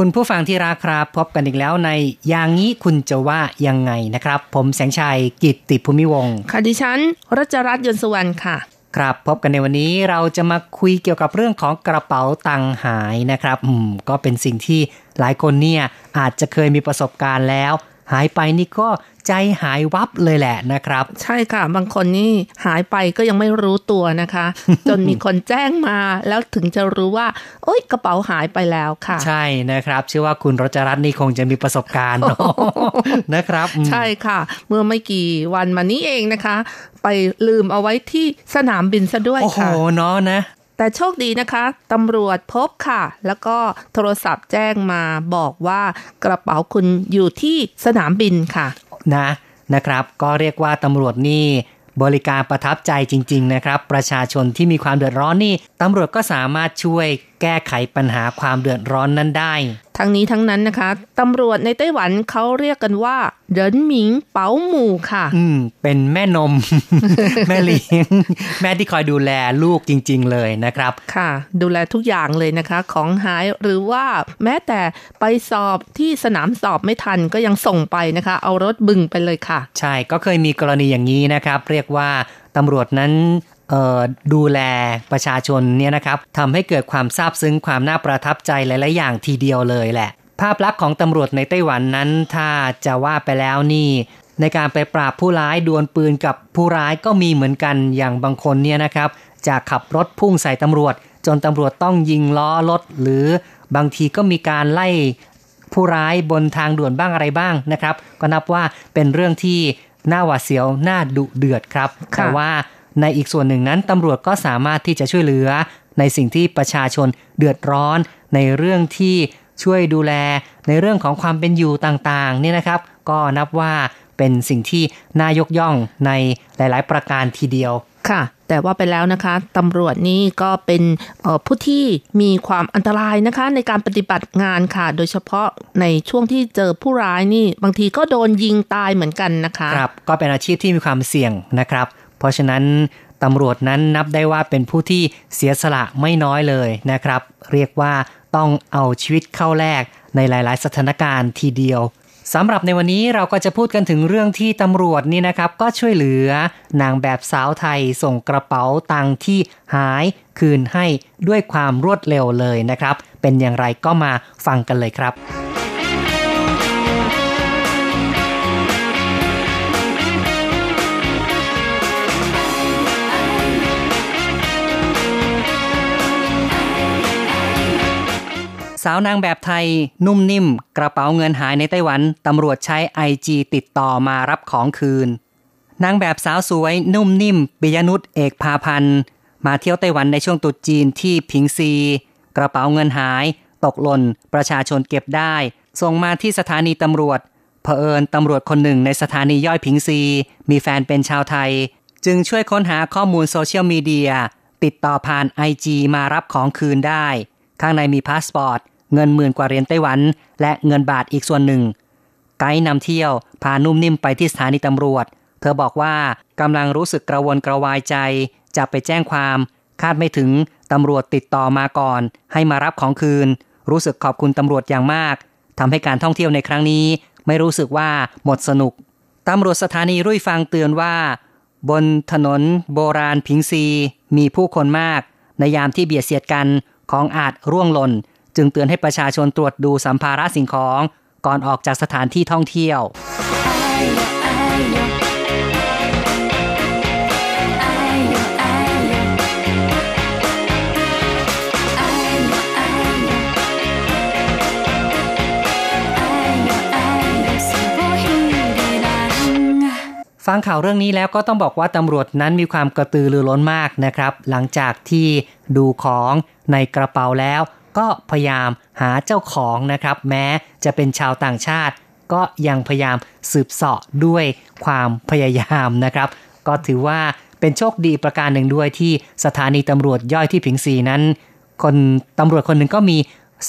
คุณผู้ฟังที่รักครับ พบกันอีกแล้วในอย่างนี้คุณจะว่ายังไงนะครับ ผมแสงชัยกิตติภูมิวงศ์ค่ะดิฉันรัชรัตน์ยนต์สุวรรณค่ะ ครับพบกันในวันนี้เราจะมาคุยเกี่ยวกับเรื่องของกระเป๋าตังค์หายนะครับ อืมก็เป็นสิ่งที่หลายคนเนี่ยอาจจะเคยมีประสบการณ์แล้ว หายไปนี่ก็ใจหายวับเลยแหละนะครับ ใช่ค่ะ บางคนนี่หายไปก็ยังไม่รู้ตัวนะคะ จนมีคนแจ้งมาแล้วถึงจะรู้ว่า โอ๊ยกระเป๋าหายไปแล้วค่ะ ใช่นะครับ เชื่อว่าคุณรจรัตน์นี่คงจะมีประสบการณ์เนอะนะครับอืมใช่ค่ะ เมื่อไม่กี่วันมานี้เองนะคะ ไปลืมเอาไว้ที่สนามบินซะด้วยโอ้โหค่ะเนาะนะ แต่โชคดีนะคะตำรวจพบค่ะ แล้วก็โทรศัพท์แจ้งมาบอกว่ากระเป๋าคุณอยู่ที่สนามบินค่ะนะนะครับ ก็เรียกว่าตำรวจนี่บริการประทับใจจริง ๆ นะครับ ประชาชนที่มีความเดือดร้อนนี่ตำรวจก็สามารถช่วยแก้ไขปัญหาความเดือดร้อนนั้นได้ ทั้งนี้ทั้งนั้นนะคะตำรวจในไต้หวันเขาเรียกกันว่าเหรินหมิงเป๋าหมู่ค่ะ อืม เป็นแม่นม แม่เลี้ยง แม่ที่คอยดูแลลูกจริง ๆ เลยนะครับ ค่ะ ดูแลทุกอย่างเลยนะคะ ของหายหรือว่าแม้แต่ไปสอบที่สนามสอบไม่ทันก็ยังส่งไปนะคะ เอารถบึงไปเลยค่ะ ใช่ก็เคยมีกรณีอย่างนี้นะครับ เรียกว่าตำรวจนั้นเอ่อ ดูแลประชาชนเนี่ยนะครับทำให้เกิดความซาบซึ้งความน่าประทับใจหลายๆอย่างทีเดียวเลยแหละ ภาพลักษณ์ของตำรวจในไต้หวันนั้นถ้าจะว่าไปแล้วนี่ในการไปปราบผู้ร้ายดวลปืนกับผู้ร้ายก็มีเหมือนกันอย่างบางคนเนี่ยนะครับจะขับรถพุ่งใส่ตำรวจ จนตำรวจต้องยิงล้อรถ หรือบางทีก็มีการไล่ผู้ร้ายบนทางด่วนบ้างอะไรบ้างนะครับ ก็นับว่าเป็นเรื่องที่น่าหวาดเสียวน่าดุเดือดครับค่ะแต่ว่า ในอีกส่วนหนึ่งนั้นตำรวจก็สามารถที่จะช่วยเหลือ ในสิ่งที่ประชาชนเดือดร้อน ในเรื่องที่ช่วยดูแล ในเรื่องของความเป็นอยู่ต่างๆเนี่ยนะครับ ก็นับว่าเป็นสิ่งที่น่ายกย่องในหลาย ๆ ประการทีเดียวค่ะแต่ว่าไปแล้วนะคะตำรวจนี่ก็เป็นเอ่อผู้ที่มีความอันตรายนะคะ ในการปฏิบัติงานค่ะ โดยเฉพาะในช่วงที่เจอผู้ร้ายนี่ บางทีก็โดนยิงตายเหมือนกันนะคะครับก็เป็นอาชีพที่มีความเสี่ยงนะครับ เพราะฉะนั้นตำรวจนั้นนับได้ว่าเป็นผู้ที่เสียสละไม่น้อยเลยนะครับ เรียกว่าต้องเอาชีวิตเข้าแลกในหลาย ๆ สถานการณ์ทีเดียวสำหรับในวันนี้เราก็จะพูดกันถึงเรื่องที่ตำรวจนี่นะครับ ก็ช่วยเหลือนางแบบสาวไทยส่งกระเป๋าตังที่หายคืนให้ด้วยความรวดเร็วเลยนะครับ เป็นอย่างไรก็มาฟังกันเลยครับ สาวนางแบบไทยนุ่มนิ่ม กระเป๋าเงินหายในไต้หวัน ตำรวจใช้ไอจีติดต่อมารับของคืน นางแบบสาวสวยนุ่มนิ่มปิยนุชเอกพาพันธ์มาเที่ยวไต้หวันในช่วงตรุษจีนที่พิงซี กระเป๋าเงินหาย ตกหล่น ประชาชนเก็บได้ ส่งมาที่สถานีตำรวจ เผอิญตำรวจคนหนึ่งในสถานีย่อยพิงซี มีแฟนเป็นชาวไทย จึงช่วยค้นหาข้อมูลโซเชียลมีเดียติดต่อผ่านไอจีมารับของคืนได้ ข้างในมีพาสปอร์ต เงินหมื่นกว่าเหรียญไต้หวัน และเงินบาทอีกส่วนหนึ่ง ไกด์นำเที่ยวพานุ่มนิ่มไปที่สถานีตำรวจ เธอบอกว่ากำลังรู้สึกกระวนกระวายใจ จะไปแจ้งความ คาดไม่ถึงตำรวจติดต่อมาก่อน ให้มารับของคืน รู้สึกขอบคุณตำรวจอย่างมากทำให้การท่องเที่ยวในครั้งนี้ ไม่รู้สึกว่าหมดสนุกตำรวจสถานีรุ่ยฟางเตือนว่า บนถนนโบราณพิงซี มีผู้คนมาก ในยามที่เบียดเสียดกัน ของอาจร่วงหล่น จึงเตือนให้ประชาชนตรวจดูสัมภาระสิ่งของ ก่อนออกจากสถานที่ท่องเที่ยว ฟังข่าวเรื่องนี้แล้วก็ต้องบอกว่าตำรวจนั้นมีความกระตือรือร้นมากนะครับ หลังจากที่ดูของ ในกระเป๋าแล้ว ก็พยายามหาเจ้าของนะครับ แม้จะเป็นชาวต่างชาติ ก็ยังพยายามสืบเสาะด้วยความพยายามนะครับ ก็ถือว่าเป็นโชคดีประการหนึ่งด้วยที่สถานีตำรวจย่อยที่ผิงซีนั้น คนตำรวจคนหนึ่งก็มี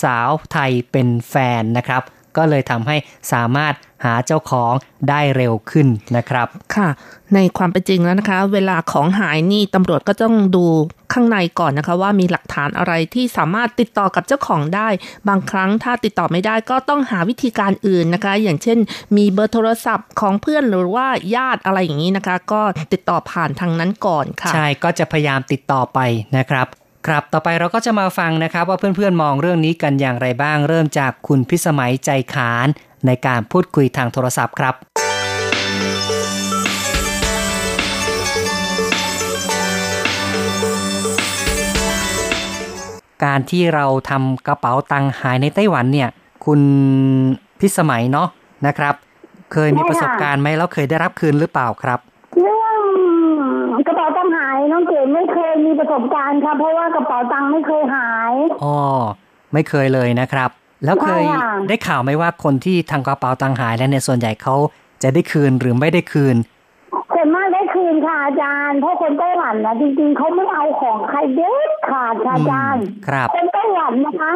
สาวไทยเป็นแฟนนะครับ ก็เลยทำให้สามารถ หาเจ้าของได้เร็วขึ้นนะครับ ค่ะ ในความเป็นจริงแล้วนะคะ เวลาของหายนี่ตำรวจก็ต้องดูข้างในก่อนนะคะ ว่ามีหลักฐานอะไรที่สามารถติดต่อกับเจ้าของได้ บางครั้งถ้าติดต่อไม่ได้ก็ต้องหาวิธีการอื่นนะคะ อย่างเช่น มีเบอร์โทรศัพท์ของเพื่อนหรือว่าญาติอะไรอย่างนี้นะคะ ก็ติดต่อผ่านทางนั้นก่อนค่ะ ใช่ก็จะพยายามติดต่อไปนะครับ ครับ ต่อไปเราก็จะมาฟังนะครับ ว่าเพื่อนๆมองเรื่องนี้กันอย่างไรบ้าง เริ่มจากคุณพิสมัยใจขานในการพูดคุยทางโทรศัพท์ครับ การที่เราทำกระเป๋าตังค์หายในไต้หวันเนี่ย คุณพิสมัยเนาะนะครับ เคยมีประสบการณ์ไหมแล้วเคยได้รับคืนหรือเปล่าครับ เรื่องกระเป๋าตังค์หาย น้องเก๋ไม่เคยมีประสบการณ์ค่ะเพราะว่ากระเป๋าตังค์ไม่เคยหายอ๋อไม่เคยเลยนะครับ แล้วเคยใช่ค่ะได้ข่าวไหมว่าคนที่ทางกระเป๋าตังค์หายแล้วเนี่ยส่วนใหญ่เขาจะได้คืนหรือไม่ได้คืนส่วนมากได้คืนค่ะอาจารย์เพราะคนไต้หวันนะจริงๆเขาไม่เอาของใครเด็ดขาดค่ะอาจารย์อืมครับคนไต้หวันนะคะ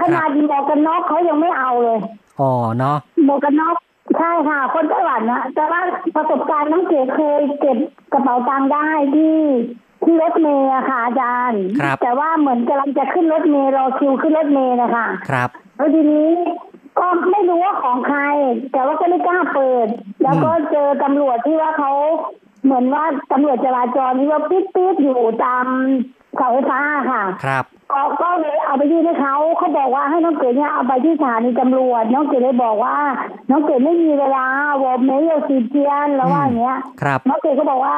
ขนาดหมวกกันน็อกเขายังไม่เอาเลยอ๋อเนาะหมวกกันน็อก ใช่ค่ะ คนไต้หวันนะแต่ว่าประสบการณ์น้องเก๋เคยเก็บกระเป๋าตังค์ได้ที่ที่รถเมย์อะค่ะอาจารย์ ครับแต่ว่าเหมือนกำลังจะขึ้นรถเมย์รอคิวขึ้นรถเมย์นะคะครับแล้วทีนี้ก็ไม่รู้ว่าของใคร แต่ว่าก็ไม่กล้าเปิด แล้วก็เจอตำรวจที่ว่าเขาเหมือนว่าตำรวจจราจรที่ว่าปิ๊ดปิ๊ดอยู่ตาม สาไฟฟ้าค่ะ ครับ ก็ก็เลยเอาไปยื่นให้เขาเขาบอกว่าให้น้องเกดเนี่ยเอาไปที่สถานีตำรวจ น้องเกดเลยบอกว่า น้องเกดไม่มีเวลาวบไม่ย์สีเทียนแล้วว่าอย่าเงี้ย ครับ น้องเกดก็บอกว่า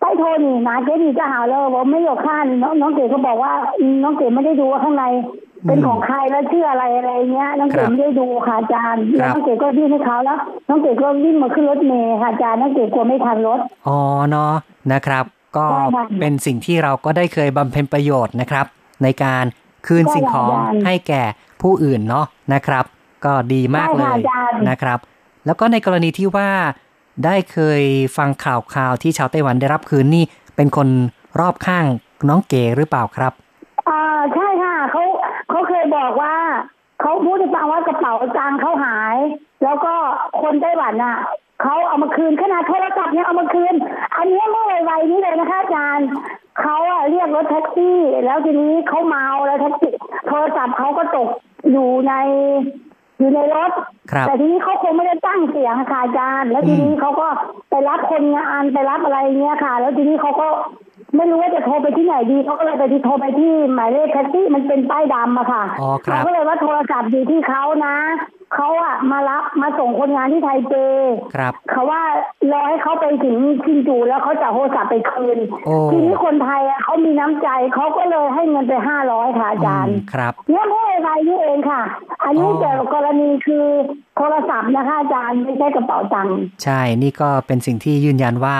ไปโทรนี่นะเกดนี่จะหาเลยวบไม่ยกขั้นน้องน้องเกดก็บอกว่า น้องเกดไม่ได้ดูว่าข้างในเป็นของใครแล้วชื่ออะไรอะไรเงี้ยน้องเก๋ไม่ได้ดูค่ะอาจารย์แล้วน้องเก๋ก็ยื่นให้เขาแล้ว น้องเก๋ก็วิ่งมาขึ้นรถเมย์ค่ะอาจารย์น้องเก๋กลัวไม่ทันรถอ๋อเนาะนะครับ ก็ใช่ค่ะเป็นสิ่งที่เราก็ได้เคยบำเพ็ญประโยชน์นะครับ ในการคืนใช่สิ่งของอาจารย์ให้แก่ผู้อื่นเนาะนะครับ ก็ดีมากเลใช่ค่ะยอาจารย์นะครับ แล้วก็ในกรณีที่ว่าได้เคยฟังข่าวข่าวที่ชาวไต้หวันได้รับคืนนี่เป็นคนรอบข้างน้องเก๋หรือเปล่าครับอ่าใช่ค่ะเขาเขาเคยบอกว่าเขาพูดให้ฟังว่ากระเป๋าตังค์เขาหาย แล้วก็คนไต้หวันน่ะ เขาเอามาคืนขนาดโทรศัพท์เนี่ยเอามาคืน อันนี้เมื่อไวๆนี้เลยนะคะอาจารย์เขาอะเรียกรถแท็กซี่ แล้วทีนี้เขาเมาแล้วแท็กซี่โทรศัพท์เขาก็ตกอยู่ในอยู่ในรถครับแต่ทีนี้เขาคงไม่ได้ตั้งเสียงค่ะอาจารย์ แล้วทีนี้เขาก็ไปรับคนงานไปรับอะไรเงี้ยค่ะ แล้วทีนี้เขาก็ไม่รู้ว่าจะโทรไปที่ไหนดีเขาก็เลยไปที่โทรไปที่หมายเลขแท็กซี่มันเป็นป้ายดำอะค่ะอ๋อครับเขาก็เลยว่าโทรศัพท์อยู่ที่เขานะ เขาอะมารับมาส่งคนงานที่ไทยเจครับเขาว่ารอให้เขาไปถึงชินจูแล้วเขาจะเอาโทรศัพท์ไปคืนโอ้ทีนี้คนไทยอะเขามีน้ำใจเขาก็เลยให้เงินไปห้าร้อยค่ะอาจารย์อืมครับเนี่ยเมื่อไรนี่เองค่ะ อันนี้อ๋อแต่กรณีคือโทรศัพท์นะคะอาจารย์ไม่ใช่กระเป๋าตังค์ใช่นี่ก็เป็นสิ่งที่ยืนยันว่า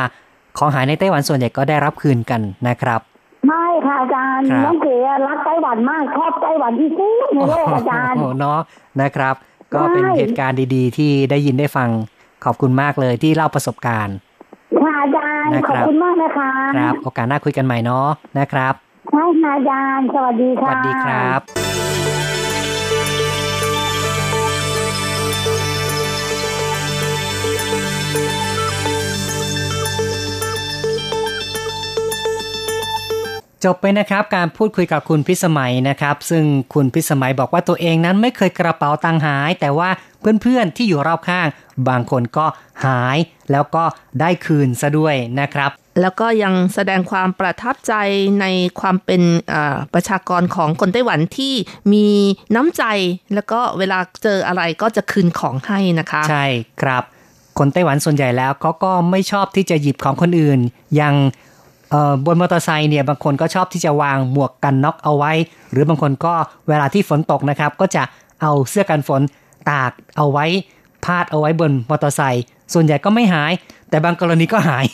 ของหายในไต้หวันส่วนใหญ่ก็ได้รับคืนกันนะครับไม่ค่ะอาจารย์ครับน้องเก๋รักไต้หวันมากชอบไต้หวันที่สุดในโลกอาจารย์โอ้โหเนาะนะครับ ก็ใช่เป็นเหตุการณ์ดีๆ ที่ได้ยินได้ฟังขอบคุณมากเลยที่เล่าประสบการณ์ค่ะอาจารย์นะครับขอบคุณมากนะคะครับโอกาสหน้าคุยกันใหม่เนาะนะครับใช่ค่ะอาจารย์สวัสดีสค่ะวัสดีครับ จบไปนะครับการพูดคุยกับคุณพิสมัยนะครับ ซึ่งคุณพิสมัยบอกว่าตัวเองนั้นไม่เคยกระเป๋าตังค์หาย แต่ว่าเพื่อนๆที่อยู่รอบข้าง บางคนก็หายแล้วก็ได้คืนซะด้วยนะครับ แล้วก็ยังแสดงความประทับใจในความเป็นเอ่อประชากรของคนไต้หวันที่มีน้ำใจ แล้วก็เวลาเจออะไรก็จะคืนของให้นะคะ ใช่ครับ คนไต้หวันส่วนใหญ่แล้วเขาก็ไม่ชอบที่จะหยิบของคนอื่นอย่างเอ่อ บนมอเตอร์ไซค์เนี่ยบางคนก็ชอบที่จะวางหมวกกันน็อกเอาไว้ หรือบางคนก็เวลาที่ฝนตกนะครับ ก็จะเอาเสื้อกันฝนตากเอาไว้พาดเอาไว้บนมอเตอร์ไซค์ส่วนใหญ่ก็ไม่หาย แต่บางกรณีก็หาย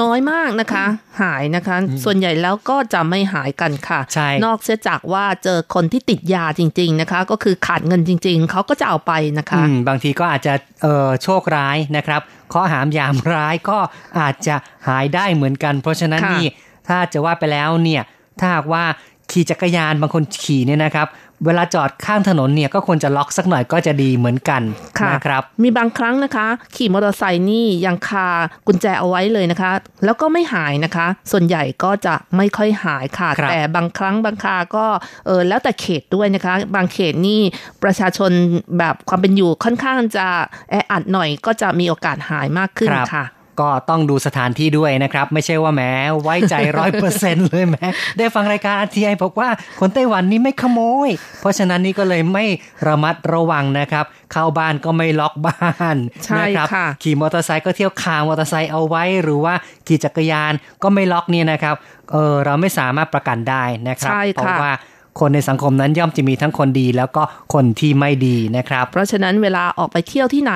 น้อยมากนะคะ หายนะคะ ส่วนใหญ่แล้วก็จะไม่หายกันค่ะใช่นอกเสียจากว่าเจอคนที่ติดยาจริง ๆนะคะ ก็คือขาดเงินจริง ๆ เขาก็จะเอาไปนะคะอืมบางทีก็อาจจะเอ่อโชคร้ายนะครับข้อหามยามร้ายก็อาจจะหายได้เหมือนกัน เพราะฉะนั้นค่ะนี่ถ้าจะว่าไปแล้วเนี่ยถ้าหากว่าขี่จักรยานบางคนขี่เนี่ยนะครับ เวลาจอดข้างถนนเนี่ยก็ควรจะล็อกสักหน่อยก็จะดีเหมือนกันค่ะนะครับมีบางครั้งนะคะ ขี่มอเตอร์ไซค์นี่ยังคากุญแจเอาไว้เลยนะคะ แล้วก็ไม่หายนะคะ ส่วนใหญ่ก็จะไม่ค่อยหายค่ะครับแต่บางครั้งบางคาก็เออแล้วแต่เขตด้วยนะคะ บางเขตนี่ประชาชนแบบความเป็นอยู่ค่อนข้างจะแออัดหน่อยก็จะมีโอกาสหายมากขึ้นครับค่ะ ก็ต้องดูสถานที่ด้วยนะครับ ไม่ใช่ว่าแหมไว้ใจร้อยเปอร์เซ็นเลยแหมได้ฟังรายการอาทีไอบอกว่าคนไต้หวันนี่ไม่ขโมย เพราะฉะนั้นนี่ก็เลยไม่ระมัดระวังนะครับ เข้าบ้านก็ไม่ล็อกบ้านใช่นะครับค่ะขี่มอเตอร์ไซค์ก็เที่ยวคามอเตอร์ไซค์เอาไว้หรือว่าขี่จักรยานก็ไม่ล็อกเนี่ยนะครับเออเราไม่สามารถประกันได้นะครับใช่เพราะค่ะว่า คนในสังคมนั้นย่อมจะมีทั้งคนดีแล้วก็คนที่ไม่ดีนะครับ เพราะฉะนั้นเวลาออกไปเที่ยวที่ไหน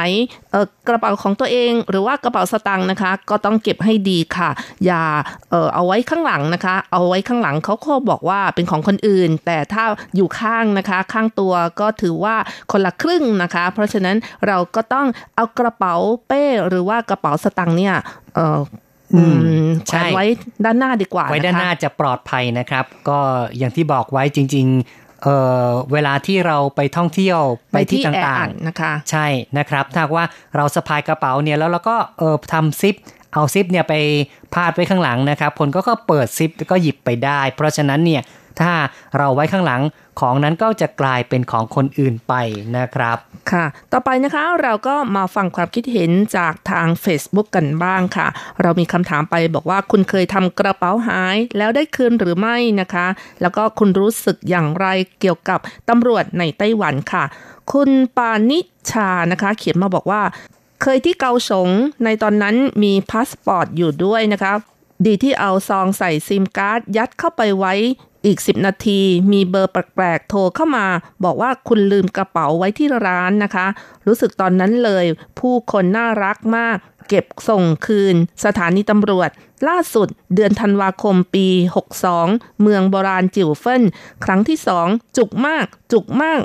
เออกระเป๋าของตัวเอง หรือว่ากระเป๋าสตางค์นะคะ ก็ต้องเก็บให้ดีค่ะ อย่าเออเอาไว้ข้างหลังนะคะ เอาไว้ข้างหลังเขาก็บอกว่าเป็นของคนอื่น แต่ถ้าอยู่ข้างนะคะ ข้างตัวก็ถือว่าคนละครึ่งนะคะ เพราะฉะนั้นเราก็ต้องเอากระเป๋าเป้หรือว่ากระเป๋าสตางค์เนี่ยเออ อืมใช่แขวนไว้ด้านหน้าดีกว่าไว้ด้านหน้านะคะจะปลอดภัยนะครับ ก็อย่างที่บอกไว้จริง ๆเอ่อเวลาที่เราไปท่องเที่ยวไปที่แอต่างอัดนะคะๆใช่นะครับ ถ้าหากว่าเราสะพายกระเป๋าเนี่ยแล้วเราก็เออทำซิปเอาซิปเนี่ยไปพาดไว้ข้างหลังนะครับคนก็ก็เปิดซิปแล้วก็หยิบไปได้ เพราะฉะนั้นเนี่ย ถ้าเราไว้ข้างหลังของนั้นก็จะกลายเป็นของคนอื่นไปนะครับ ค่ะ ต่อไปนะคะเราก็มาฟังความคิดเห็นจากทาง Facebook กันบ้างค่ะ เรามีคำถามไปบอกว่าคุณเคยทำกระเป๋าหายแล้วได้คืนหรือไม่นะคะ แล้วก็คุณรู้สึกอย่างไรเกี่ยวกับตำรวจในไต้หวันค่ะ คุณปานิชานะคะ เขียนมาบอกว่า เคยที่เกาสงในตอนนั้นมีพาสปอร์ตอยู่ด้วยนะคะ ดีที่เอาซองใส่ซิมการ์ดยัดเข้าไปไว้ อีก 10 นาที มีเบอร์แปลกๆโทรเข้ามา บอกว่าคุณลืมกระเป๋าไว้ที่ร้านนะคะ รู้สึกตอนนั้นเลย ผู้คนน่ารักมาก เก็บส่งคืน สถานีตำรวจ ล่าสุดเดือนธันวาคมปี 62 เมืองโบราณจิ๋วเฟินครั้งที่สองจุกมาก จุกมาก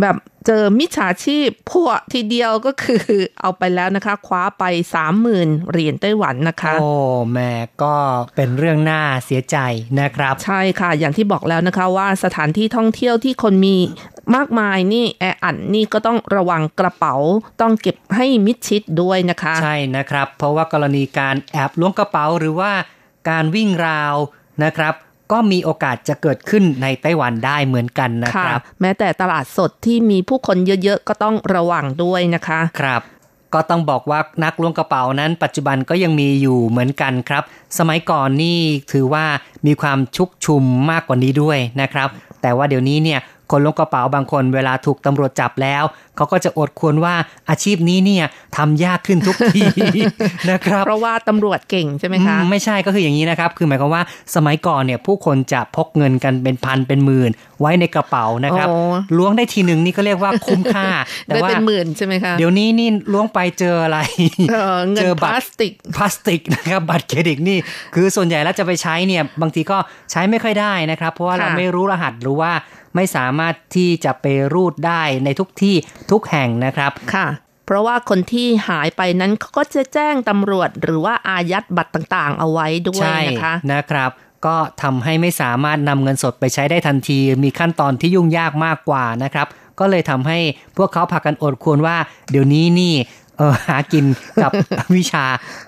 แบบเจอมิจฉาชีพพวกทีเดียวก็คือเอาไปแล้วนะคะ คว้าไป30,000เหรียญไต้หวันนะคะ โอ้แม่ก็เป็นเรื่องน่าเสียใจนะครับ ใช่ค่ะ อย่างที่บอกแล้วนะคะว่าสถานที่ท่องเที่ยวที่คนมีมากมายนี่แออัดนี่ก็ต้องระวังกระเป๋าต้องเก็บให้มิดชิดด้วยนะคะ ใช่นะครับ เพราะว่ากรณีการแอบล้วงกระเป๋าหรือว่าการวิ่งราวนะครับ ก็มีโอกาสจะเกิดขึ้นในไต้หวันได้เหมือนกันนะคค่ะรับ แม้แต่ตลาดสดที่มีผู้คนเยอะๆ ก็ต้องระวังด้วยนะคะ ครับ ก็ต้องบอกว่านักล้วงกระเป๋านั้น ปัจจุบันก็ยังมีอยู่เหมือนกันครับ สมัยก่อนนี่ถือว่ามีความชุกชุมมากกว่านี้ด้วยนะครับ แต่ว่าเดี๋ยวนี้เนี่ย คนล้วงกระเป๋าบางคนเวลาถูกตำรวจจับแล้ว เขาก็จะอดควรว่าอาชีพนี้เนี่ยทำยากขึ้นทุกทีนะครับ เพราะว่าตำรวจเก่งใช่ไหมคะอืมไม่ใช่ก็คืออย่างนี้นะครับ คือหมายความว่าสมัยก่อนเนี่ยผู้คนจะพกเงินกันเป็นพันเป็นหมื่น ไว้ในกระเป๋านะครับโอ้ล้วงได้ทีหนึ่งนี่ก็เรียกว่าคุ้มค่า แต่ได้ว่าเป็นหมื่นใช่ไหมคะเดี๋ยวนี้นี่ล้วงไปเจออะไรเออเงิเจนอพบัตรลาสติกพลาสติกนะครับบัตรเครดิตนี่ คือส่วนใหญ่แล้วจะไปใช้เนี่ยบางทีก็ใช้ไม่ค่อยได้นะครับ เพราะว่าค่ะเราไม่รู้รหัสหรือว่า ไม่สามารถที่จะไปรูดได้ในทุกที่ทุกแห่งนะครับค่ะเพราะว่าคนที่หายไปนั้นเขาก็จะแจ้งตำรวจ หรือว่าอายัดบัตรต่างๆ เอาไว้ด้วยใช่นะคะนะครับ ก็ทำให้ไม่สามารถนำเงินสดไปใช้ได้ทันที มีขั้นตอนที่ยุ่งยากมากกว่านะครับ ก็เลยทำให้พวกเขาพากันอดควรว่า เดี๋ยวนี้นี่เออหากินกับวิชา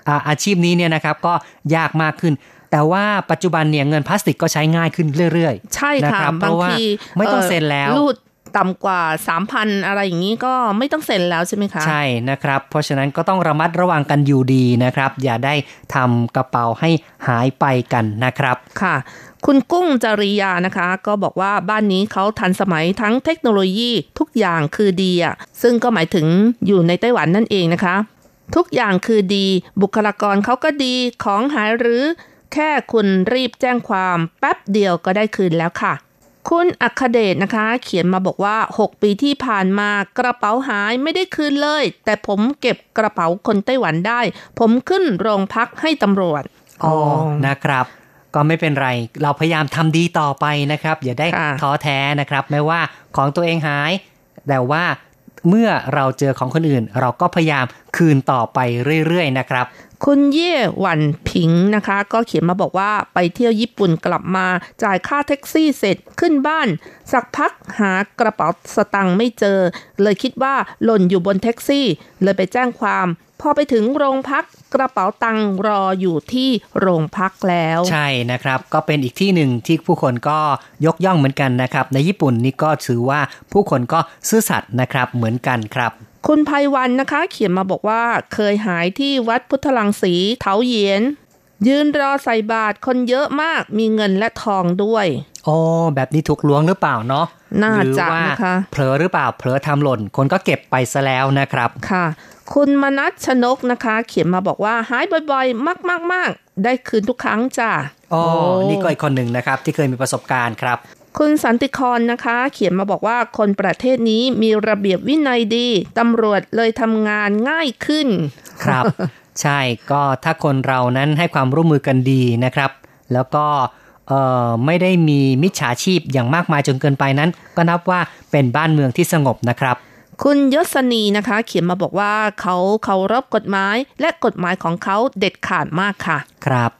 อ่าอาชีพนี้เนี่ยนะครับ ก็ยากมากขึ้น แต่ว่าปัจจุบันเนี่ยเงินพลาสติกก็ใช้ง่ายขึ้นเรื่อยๆ ใช่นะค่ะครับเพบางราะว่าทีไม่ต้องเซ็นแล้วรูดต่ำกว่า 3,000 อะไรอย่างนี้ก็ไม่ต้องเซ็นแล้วใช่ไหมคะ ใช่นะครับ เพราะฉะนั้นก็ต้องระมัดระวังกันอยู่ดีนะครับ อย่าได้ทำกระเป๋าให้หายไปกันนะครับค่ะ คุณกุ้งจริยานะคะ ก็บอกว่าบ้านนี้เขาทันสมัยทั้งเทคโนโลยีทุกอย่างคือดีอะซึ่งก็หมายถึงอยู่ในไต้หวันนั่นเองนะคะ ทุกอย่างคือดี บุคลากรเขาก็ดีของหายหรือ แค่คุณรีบแจ้งความแป๊บเดียวก็ได้คืนแล้วค่ะ คุณอัคเดชนะคะ เขียนมาบอกว่า 6 ปีที่ผ่านมากระเป๋าหายไม่ได้คืนเลย แต่ผมเก็บกระเป๋าคนไต้หวันได้ ผมขึ้นโรงพักให้ตำรวจอ๋อนะครับก็ไม่เป็นไร เราพยายามทำดีต่อไปนะครับ อย่าได้ค่ะท้อแท้นะครับ ไม่ว่าของตัวเองหาย แต่ว่า เมื่อเราเจอของคนอื่น เราก็พยายามคืนต่อไปเรื่อยๆนะครับ คุณเย่หวันผิงนะคะ ก็เขียนมาบอกว่าไปเที่ยวญี่ปุ่นกลับมาจ่ายค่าแท็กซี่เสร็จขึ้นบ้าน สักพักหากระเป๋าสตังค์ไม่เจอ เลยคิดว่าหล่นอยู่บนแท็กซี่ เลยไปแจ้งความ พอไปถึงโรงพักกระเป๋าตังค์รออยู่ที่โรงพักแล้ว ใช่นะครับ ก็เป็นอีกที่หนึ่งที่ผู้คนก็ยกย่องเหมือนกันนะครับ ในญี่ปุ่นนี่ก็ถือว่าผู้คนก็ซื่อสัตย์นะครับเหมือนกันครับคุณภัยวันนะคะ เขียนมาบอกว่าเคยหายที่วัดพุทธลังสีเถาเหยียน ยืนรอใส่บาตรคนเยอะมากมีเงินและทองด้วยโอ้แบบนี้ถูกล้วงหรือเปล่าเนาะน่าหรือจะว่านะคะเผลอหรือเปล่าเผลอทำหล่น คนก็เก็บไปซะแล้วนะครับค่ะ คุณมนัชชนกนะคะ เขียนมาบอกว่าหายบ่อยๆ มากๆๆได้คืนทุกครั้งจ้ะอ๋อโอ้นี่ก็อีกคนหนึ่งนะครับ ที่เคยมีประสบการณ์ครับ คุณสันติครนะคะ เขียนมาบอกว่าคนประเทศนี้มีระเบียบวินัยดีตำรวจเลยทำงานง่ายขึ้น ครับ ใช่ก็ถ้าคนเรานั้นให้ความร่วมมือกันดีนะครับ แล้วก็เอ่อไม่ได้มีมิจฉาชีพอย่างมากมายจนเกินไปนั้น ก็นับว่าเป็นบ้านเมืองที่สงบนะครับ คุณยศนีนะคะ เขียนมาบอกว่าเขาเคารพกฎหมาย และกฎหมายของเขาเด็ดขาดมากค่ะ ครับ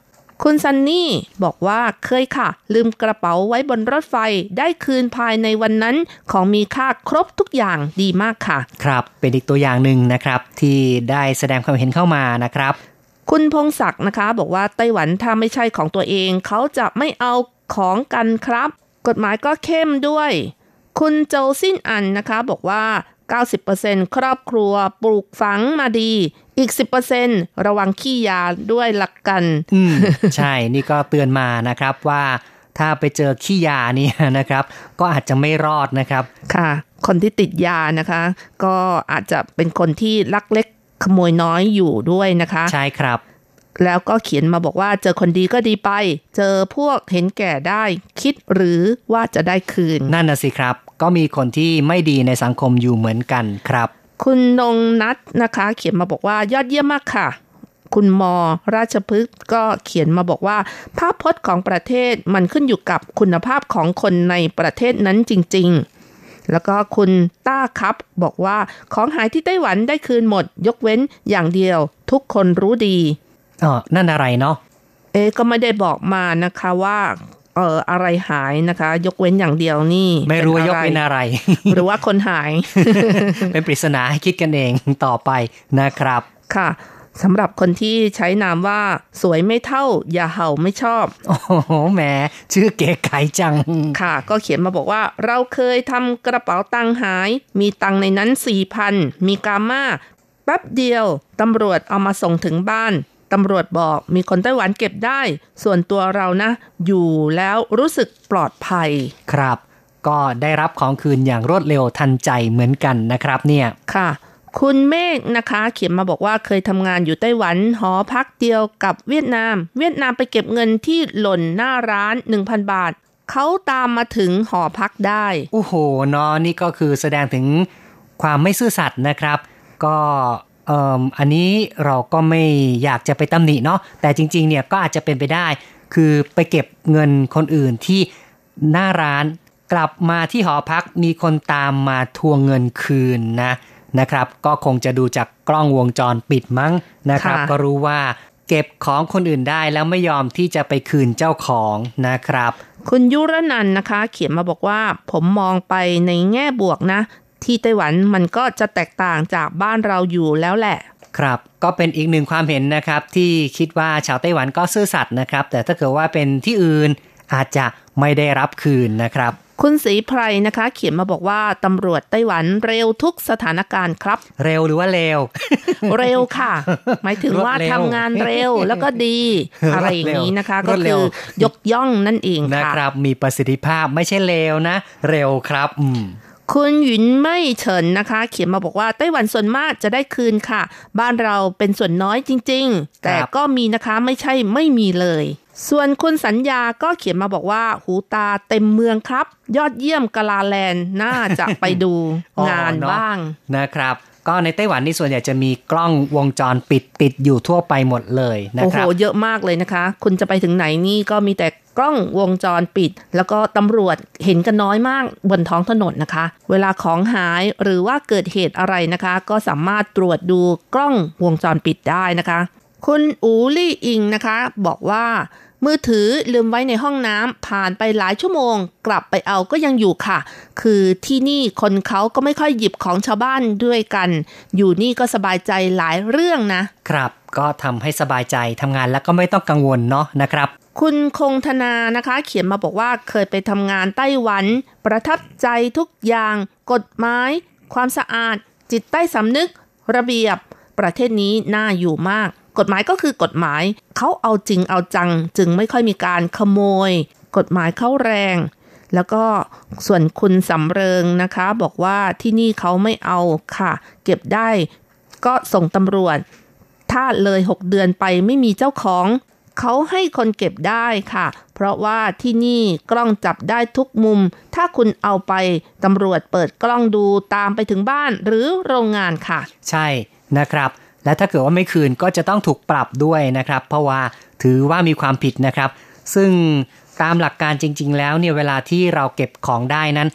คุณซันนี่บอกว่าเคยค่ะ ลืมกระเป๋าไว้บนรถไฟได้คืนภายในวันนั้นของมีค่าครบทุกอย่างดีมากค่ะ ครับ เป็นอีกตัวอย่างหนึ่งนะครับ ที่ได้แสดงความเห็นเข้ามานะครับ คุณพงศักดิ์นะคะ บอกว่าไต้หวันถ้าไม่ใช่ของตัวเอง เขาจะไม่เอาของกันครับ กฎหมายก็เข้มด้วย คุณโจซินอันนะคะ บอกว่า 90%ครอบครัวปลูกฝังมาดี อีก 10%ระวังขี้ยาด้วยหลักกัน อืม ใช่ นี่ก็เตือนมานะครับว่าถ้าไปเจอขี้ยาเนี่ยนะครับ ก็อาจจะไม่รอดนะครับ ค่ะ คนที่ติดยานะคะ ก็อาจจะเป็นคนที่ลักเล็กขโมยน้อยอยู่ด้วยนะคะ ใช่ครับ แล้วก็เขียนมาบอกว่าเจอคนดีก็ดีไป เจอพวกเห็นแก่ได้ คิดหรือว่าจะได้คืน นั่นน่ะสิครับ ก็มีคนที่ไม่ดีในสังคมอยู่เหมือนกันครับ คุณนงนัทนะคะ เขียนมาบอกว่ายอดเยี่ยมมากค่ะ คุณมอราชพฤกษ์ก็เขียนมาบอกว่า ภาพพจน์ของประเทศมันขึ้นอยู่กับคุณภาพของคนในประเทศนั้นจริง ๆ แล้วก็คุณต้าครับบอกว่าของหายที่ไต้หวันได้คืนหมด ยกเว้นอย่างเดียว ทุกคนรู้ดีอ๋อนั่นอะไรเนาะเอ๊ะก็ไม่ได้บอกมานะคะว่าเอออะไรหายนะคะ ยกเว้นอย่างเดียวนี่ ไม่รู้ว่ายกอะเป็นอะไร หรือว่าคนหาย เป็นปริศนาให้คิดกันเองต่อไปนะครับค่ะสำหรับคนที่ใช้นามว่า สวยไม่เท่า อย่าเห่าไม่ชอบ โอ้โหแหมชื่อเก๋ไก๋จัง ค่ะ ก็เขียนมาบอกว่า เราเคยทำกระเป๋าตังค์หาย มีตังค์ในนั้นสี่พันมีกาม่าแป๊บเดียวตำรวจเอามาส่งถึงบ้าน ตำรวจบอกมีคนไต้หวันเก็บได้ ส่วนตัวเรานะ อยู่แล้วรู้สึกปลอดภัย ครับ ก็ได้รับของคืนอย่างรวดเร็วทันใจเหมือนกันนะครับเนี่ย ค่ะ คุณเมฆนะคะ เขียนมาบอกว่าเคยทำงานอยู่ไต้หวันหอพักเดียวกับเวียดนาม เวียดนามไปเก็บเงินที่หล่นหน้าร้าน 1,000 บาท เขาตามมาถึงหอพักได้โอ้โหเนาะนี่ก็คือแสดงถึงความไม่ซื่อสัตย์นะครับ ก็เอ่มอันนี้เราก็ไม่อยากจะไปตำหนิเนาะแต่จริง ๆ เนี่ยก็อาจจะเป็นไปได้ คือไปเก็บเงินคนอื่นที่หน้าร้านกลับมาที่หอพักมีคนตามมาทวงเงินคืนนะนะครับ ก็คงจะดูจากกล้องวงจรปิดมั้งนะครับค่ะก็รู้ว่าเก็บของคนอื่นได้แล้วไม่ยอมที่จะไปคืนเจ้าของนะครับ คุณยุรนันท์นะคะ เขียนมาบอกว่า ผมมองไปในแง่บวกนะ ที่ไต้หวันมันก็จะแตกต่างจากบ้านเราอยู่แล้วแหละ ครับ ก็เป็นอีกหนึ่งความเห็นนะครับที่คิดว่าชาวไต้หวันก็ซื่อสัตย์นะครับ แต่ถ้าเกิดว่าเป็นที่อื่นอาจจะไม่ได้รับคืนนะครับ คุณศรีไพรนะคะ เขียนมาบอกว่าตำรวจไต้หวันเร็วทุกสถานการณ์ครับ เร็วหรือว่าเร็ว เร็วค่ะ หมายถึงว่ารวดเร็วทำงานเร็วแล้วก็ดี อะไรอย่างนี้นะคะรก็วดเร็คืวอยกย่องนั่นเองนะค่ะครับ มีประสิทธิภาพไม่ใช่เร็วนะ เร็วครับอืม คุณหยุนไม่เฉินนะคะ เขียนมาบอกว่าไต้หวันส่วนมากจะได้คืนค่ะ บ้านเราเป็นส่วนน้อยจริง ๆ แต่ก็มีนะคะไม่ใช่ไม่มีเลย ส่วนคุณสัญญาก็เขียนมาบอกว่า หูตาเต็มเมืองครับ ยอดเยี่ยมกะลาแลนด์น่าจะไปดูอ๋องานเนอะบ้างนะครับ ก็ในไต้หวันนี่ส่วนใหญ่จะมีกล้องวงจรปิดติดอยู่ทั่วไปหมดเลยนะครับโอ้โหเยอะมากเลยนะคะ คุณจะไปถึงไหนนี่ก็มีแต่กล้องวงจรปิด แล้วก็ตำรวจเห็นกันน้อยมากบนท้องถนนนะคะ เวลาของหายหรือว่าเกิดเหตุอะไรนะคะ ก็สามารถตรวจดูกล้องวงจรปิดได้นะคะ คุณอูลี่อิงนะคะ บอกว่า มือถือลืมไว้ในห้องน้ำผ่านไปหลายชั่วโมง กลับไปเอาก็ยังอยู่ค่ะ คือที่นี่คนเขาก็ไม่ค่อยหยิบของชาวบ้านด้วยกัน อยู่นี่ก็สบายใจหลายเรื่องนะ ครับก็ทำให้สบายใจทำงานแล้วก็ไม่ต้องกังวลเนาะนะครับคุณคงธนานะคะ เขียนมาบอกว่าเคยไปทำงานไต้หวัน ประทับใจทุกอย่าง กฎหมายความสะอาด จิตใต้สำนึก ระเบียบ ประเทศนี้น่าอยู่มาก กฎหมายก็คือกฎหมายเขาเอาจริงเอาจัง จึงไม่ค่อยมีการขโมย กฎหมายเข้าแรง แล้วก็ส่วนคุณสำเริงนะคะ บอกว่าที่นี่เขาไม่เอาค่ะ เก็บได้ ก็ส่งตำรวจ ถ้าเลย 6 เดือนไปไม่มีเจ้าของเขาให้คนเก็บได้ค่ะ เพราะว่าที่นี่กล้องจับได้ทุกมุม ถ้าคุณเอาไปตำรวจเปิดกล้องดูตามไปถึงบ้านหรือโรงงานค่ะ ใช่นะครับ และถ้าเกิดว่าไม่คืนก็จะต้องถูกปรับด้วยนะครับ เพราะว่าถือว่ามีความผิดนะครับ ซึ่งตามหลักการจริง ๆ แล้วเนี่ยเวลาที่เราเก็บของได้นั้น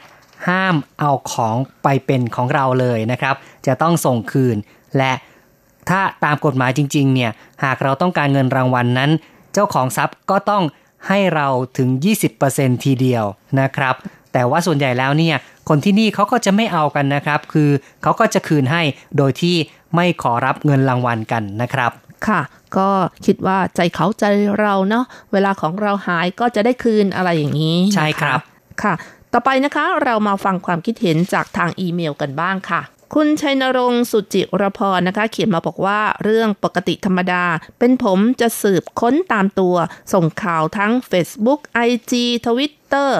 ห้ามเอาของไปเป็นของเราเลยนะครับ จะต้องส่งคืน และถ้าตามกฎหมายจริง ๆ เนี่ยหากเราต้องการเงินรางวัลนนั้น เจ้าของทรัพย์ก็ต้องให้เราถึง 20%ทีเดียวนะครับ แต่ว่าส่วนใหญ่แล้วเนี่ยคนที่นี่เขาก็จะไม่เอากันนะครับ คือเขาก็จะคืนให้โดยที่ ไม่ขอรับเงินรางวัลกันนะครับ ค่ะ ก็คิดว่าใจเขาใจเราเนาะเวลาของเราหายก็จะได้คืนอะไรอย่างนี้นะะใช่ครับค่ะ ต่อไปนะคะเรามาฟังความคิดเห็นจากทางอีเมลกันบ้างค่ะคุณชัยนรงค์สุจิรพรนะคะ เขียนมาบอกว่าเรื่องปกติธรรมดา เป็นผมจะสืบค้นตามตัว ส่งข่าวทั้ง Facebook IG Twitter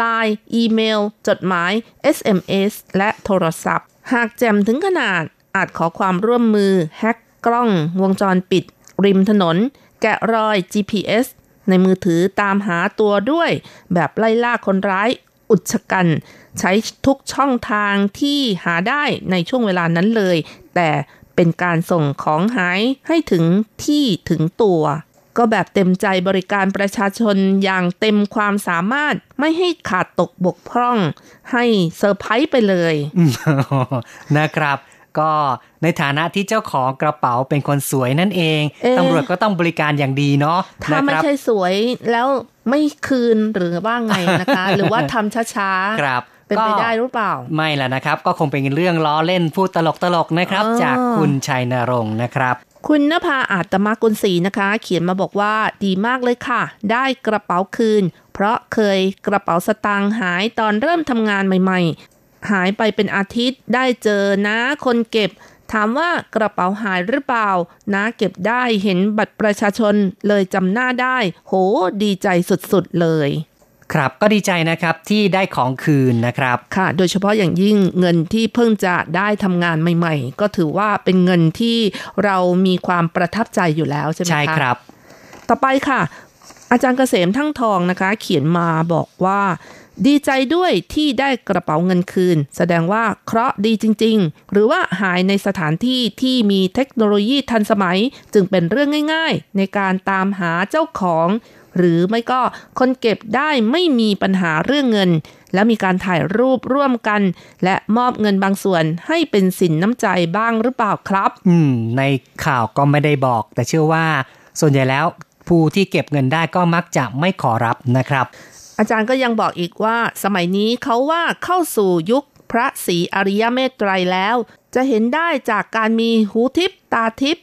Line อีเมล จดหมาย SMS และโทรศัพท์ หากแจมถึงขนาด อาจขอความร่วมมือ แฮกกล้อง วงจรปิด ริมถนน แกะรอย GPS ในมือถือตามหาตัวด้วย แบบไล่ล่าคนร้ายอุดชกัน ใช้ทุกช่องทางที่หาได้ในช่วงเวลานั้นเลย แต่เป็นการส่งของหายให้ถึงที่ถึงตัว ก็แบบเต็มใจบริการประชาชนอย่างเต็มความสามารถไม่ให้ขาดตกบกพร่อง ให้เซอร์ไพรส์ไปเลยนะครับ ก็ในฐานะที่เจ้าของกระเป๋าเป็นคนสวยนั่นเองเอ๊ะตำรวจก็ต้องบริการอย่างดีเนาะถ้านะไม่ครับใช่สวยแล้วไม่คืนหรือว่าไงนะคะ หรือว่าทำช้าครับๆเป็นไปก็ได้หรือเปล่า ไม่ละนะครับ ก็คงเป็นเรื่องล้อเล่นพูดตลกตลกๆนะครับอ๋อจากคุณชัยนรงค์นะครับคุณนภาอาตมากุลศรีนะคะ เขียนมาบอกว่าดีมากเลยค่ะ ได้กระเป๋าคืน เพราะเคยกระเป๋าสตางค์หายตอนเริ่มทำงานใหม่ๆ หายไปเป็นอาทิตย์ ได้เจอนะคนเก็บ ถามว่ากระเป๋าหายหรือเปล่านะเก็บได้เห็นบัตรประชาชนเลยจำหน้าได้ โห ดีใจสุดๆเลยครับก็ดีใจนะครับที่ได้ของคืนนะครับค่ะ โดยเฉพาะอย่างยิ่งเงินที่เพิ่งจะได้ทำงานใหม่ ๆ ก็ถือว่าเป็นเงินที่เรามีความประทับใจอยู่แล้วใช่ไหมคะใช่ครับ ต่อไปค่ะ อาจารย์เกษมทั้งทองนะคะ เขียนมาบอกว่า ดีใจด้วยที่ได้กระเป๋าเงินคืน แสดงว่าเคราะห์ดีจริง ๆ หรือว่าหายในสถานที่ที่มีเทคโนโลยีทันสมัยจึงเป็นเรื่องง่าย ๆ ในการตามหาเจ้าของ หรือไม่ก็คนเก็บได้ไม่มีปัญหาเรื่องเงิน และมีการถ่ายรูปร่วมกัน และมอบเงินบางส่วนให้เป็นสินน้ำใจบ้างหรือเปล่าครับ อืม ในข่าวก็ไม่ได้บอก แต่เชื่อว่า ส่วนใหญ่แล้วผู้ที่เก็บเงินได้ก็มักจะไม่ขอรับนะครับ อาจารย์ก็ยังบอกอีกว่าสมัยนี้เขาว่าเข้าสู่ยุคพระศรีอริยเมตไตรแล้ว จะเห็นได้จากการมีหูทิพตาทิพ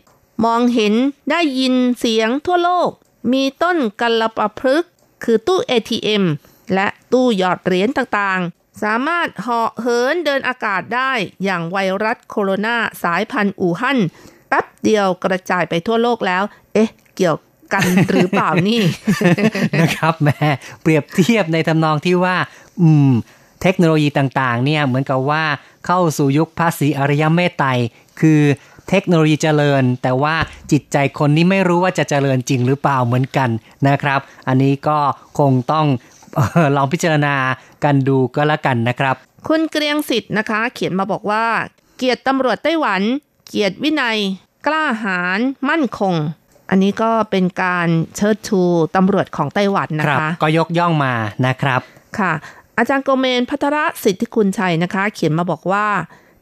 มองเห็นได้ยินเสียงทั่วโลก มีต้นกัลปะพฤกคือตู้ ATM และตู้หยอดเหรียญต่างๆ สามารถเหาะเหินเดินอากาศได้อย่างไวรัสโคโรนาสายพันธุ์อู่ฮั่นแป๊บเดียวกระจายไปทั่วโลกแล้ว เอ๊ะ เกี่ยว กันหรือเปล่านี่นะครับแหม่เปรียบเทียบในทำนองที่ว่า อืม เทคโนโลยีต่างๆ เนี่ยเหมือนกับว่าเข้าสู่ยุคภาษีอริยเมตไตรคือเทคโนโลยีเจริญ แต่ว่าจิตใจคนนี่ไม่รู้ว่าจะเจริญจริงหรือเปล่าเหมือนกันนะครับ อันนี้ก็คงต้องเอ่อลองพิจารณากันดูก็แล้วกันนะครับ คุณเกรียงสิทธิ์นะคะ เขียนมาบอกว่า เกียรติตำรวจไต้หวัน เกียรติวินัย กล้าหาญมั่นคง อันนี้ก็เป็นการเชิดชูตำรวจของไต้หวันนะครัคะ ก็ยกย่องมานะครับค่ะอาจารย์โกเมนพัทรสิทธิคุณชัยนะคะ เขียนมาบอกว่า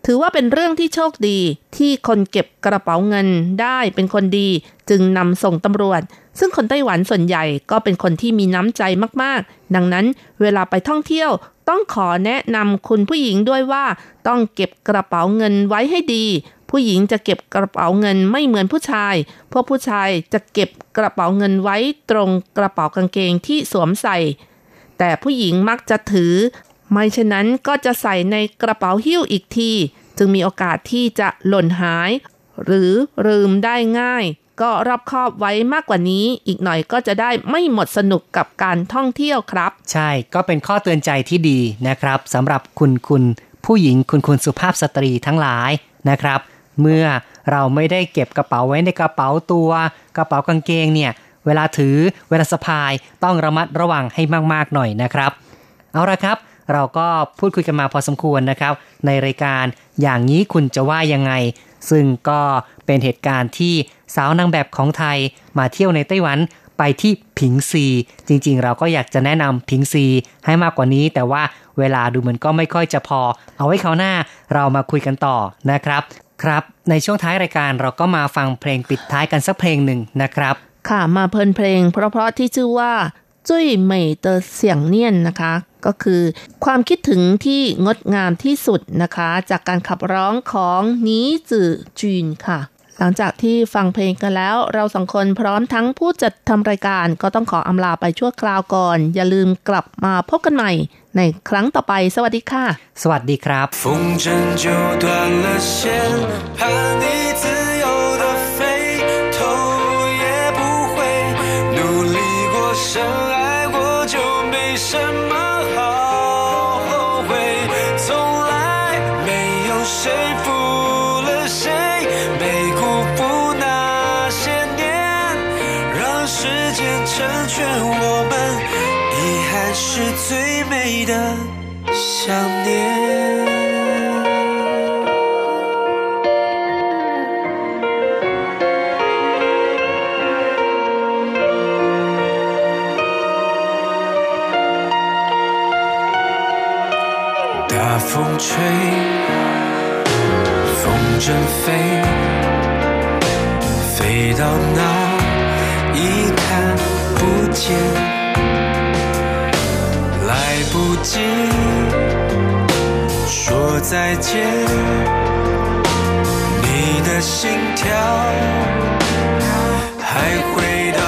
ถือว่าเป็นเรื่องที่โชคดีที่คนเก็บกระเป๋าเงินได้เป็นคนดี จึงนำส่งตำรวจ ซึ่งคนไต้หวันส่วนใหญ่ก็เป็นคนที่มีน้ำใจมากๆ ดังนั้นเวลาไปท่องเที่ยวต้องขอแนะนำคุณผู้หญิงด้วยว่า ต้องเก็บกระเป๋าเงินไว้ให้ดี ผู้หญิงจะเก็บกระเป๋าเงินไม่เหมือนผู้ชายเพราะผู้ชายจะเก็บกระเป๋าเงินไว้ตรงกระเป๋ากางเกงที่สวมใส่ แต่ผู้หญิงมักจะถือ ไม่เช่นนั้นก็จะใส่ในกระเป๋าหิ้วอีกที จึงมีโอกาสที่จะหล่นหาย หรือลืมได้ง่าย ก็รอบคอบไว้มากกว่านี้ อีกหน่อยก็จะได้ไม่หมดสนุกกับการท่องเที่ยวครับ ใช่ก็เป็นข้อเตือนใจที่ดีนะครับสำหรับคุณคุณผู้หญิงคุณคุณสุภาพสตรีทั้งหลายนะครับ เมื่อเราไม่ได้เก็บกระเป๋าไว้ในกระเป๋าตัวกระเป๋ากางเกงเนี่ยเวลาถือเวลาสะพายต้องระมัดระวังให้มากๆหน่อยนะครับ เอาละครับ เราก็พูดคุยกันมาพอสมควรนะครับ ในรายการอย่างนี้คุณจะว่ายังไง ซึ่งก็เป็นเหตุการณ์ที่สาวนางแบบของไทยมาเที่ยวในไต้หวันไปที่ผิงซี จริงๆ เราก็อยากจะแนะนำผิงซีให้มากกว่านี้ แต่ว่าเวลาดูเหมือนก็ไม่ค่อยจะพอ เอาไว้คราวหน้าเรามาคุยกันต่อนะครับ ครับ ในช่วงท้ายรายการเราก็มาฟังเพลงปิดท้ายกันสักเพลงหนึ่งนะครับ ค่ะมาเพลินเพลง เพราะๆที่ชื่อว่า จุ้ยเหมยเตอเสียงเนียนนะคะ ก็คือความคิดถึงที่งดงามที่สุดนะคะ จากการขับร้องของนีจือจีนค่ะหลังจากที่ฟังเพลงกันแล้ว เราสองคนพร้อมทั้งผู้จัดทำรายการก็ต้องขออำลาไปชั่วคราวก่อน อย่าลืมกลับมาพบกันใหม่ ในครั้งต่อไป สวัสดีค่ะ สวัสดีครับ风筝的想念。大风吹，风筝飞，飞到哪已看不见，来不及说再见，你的心跳还回荡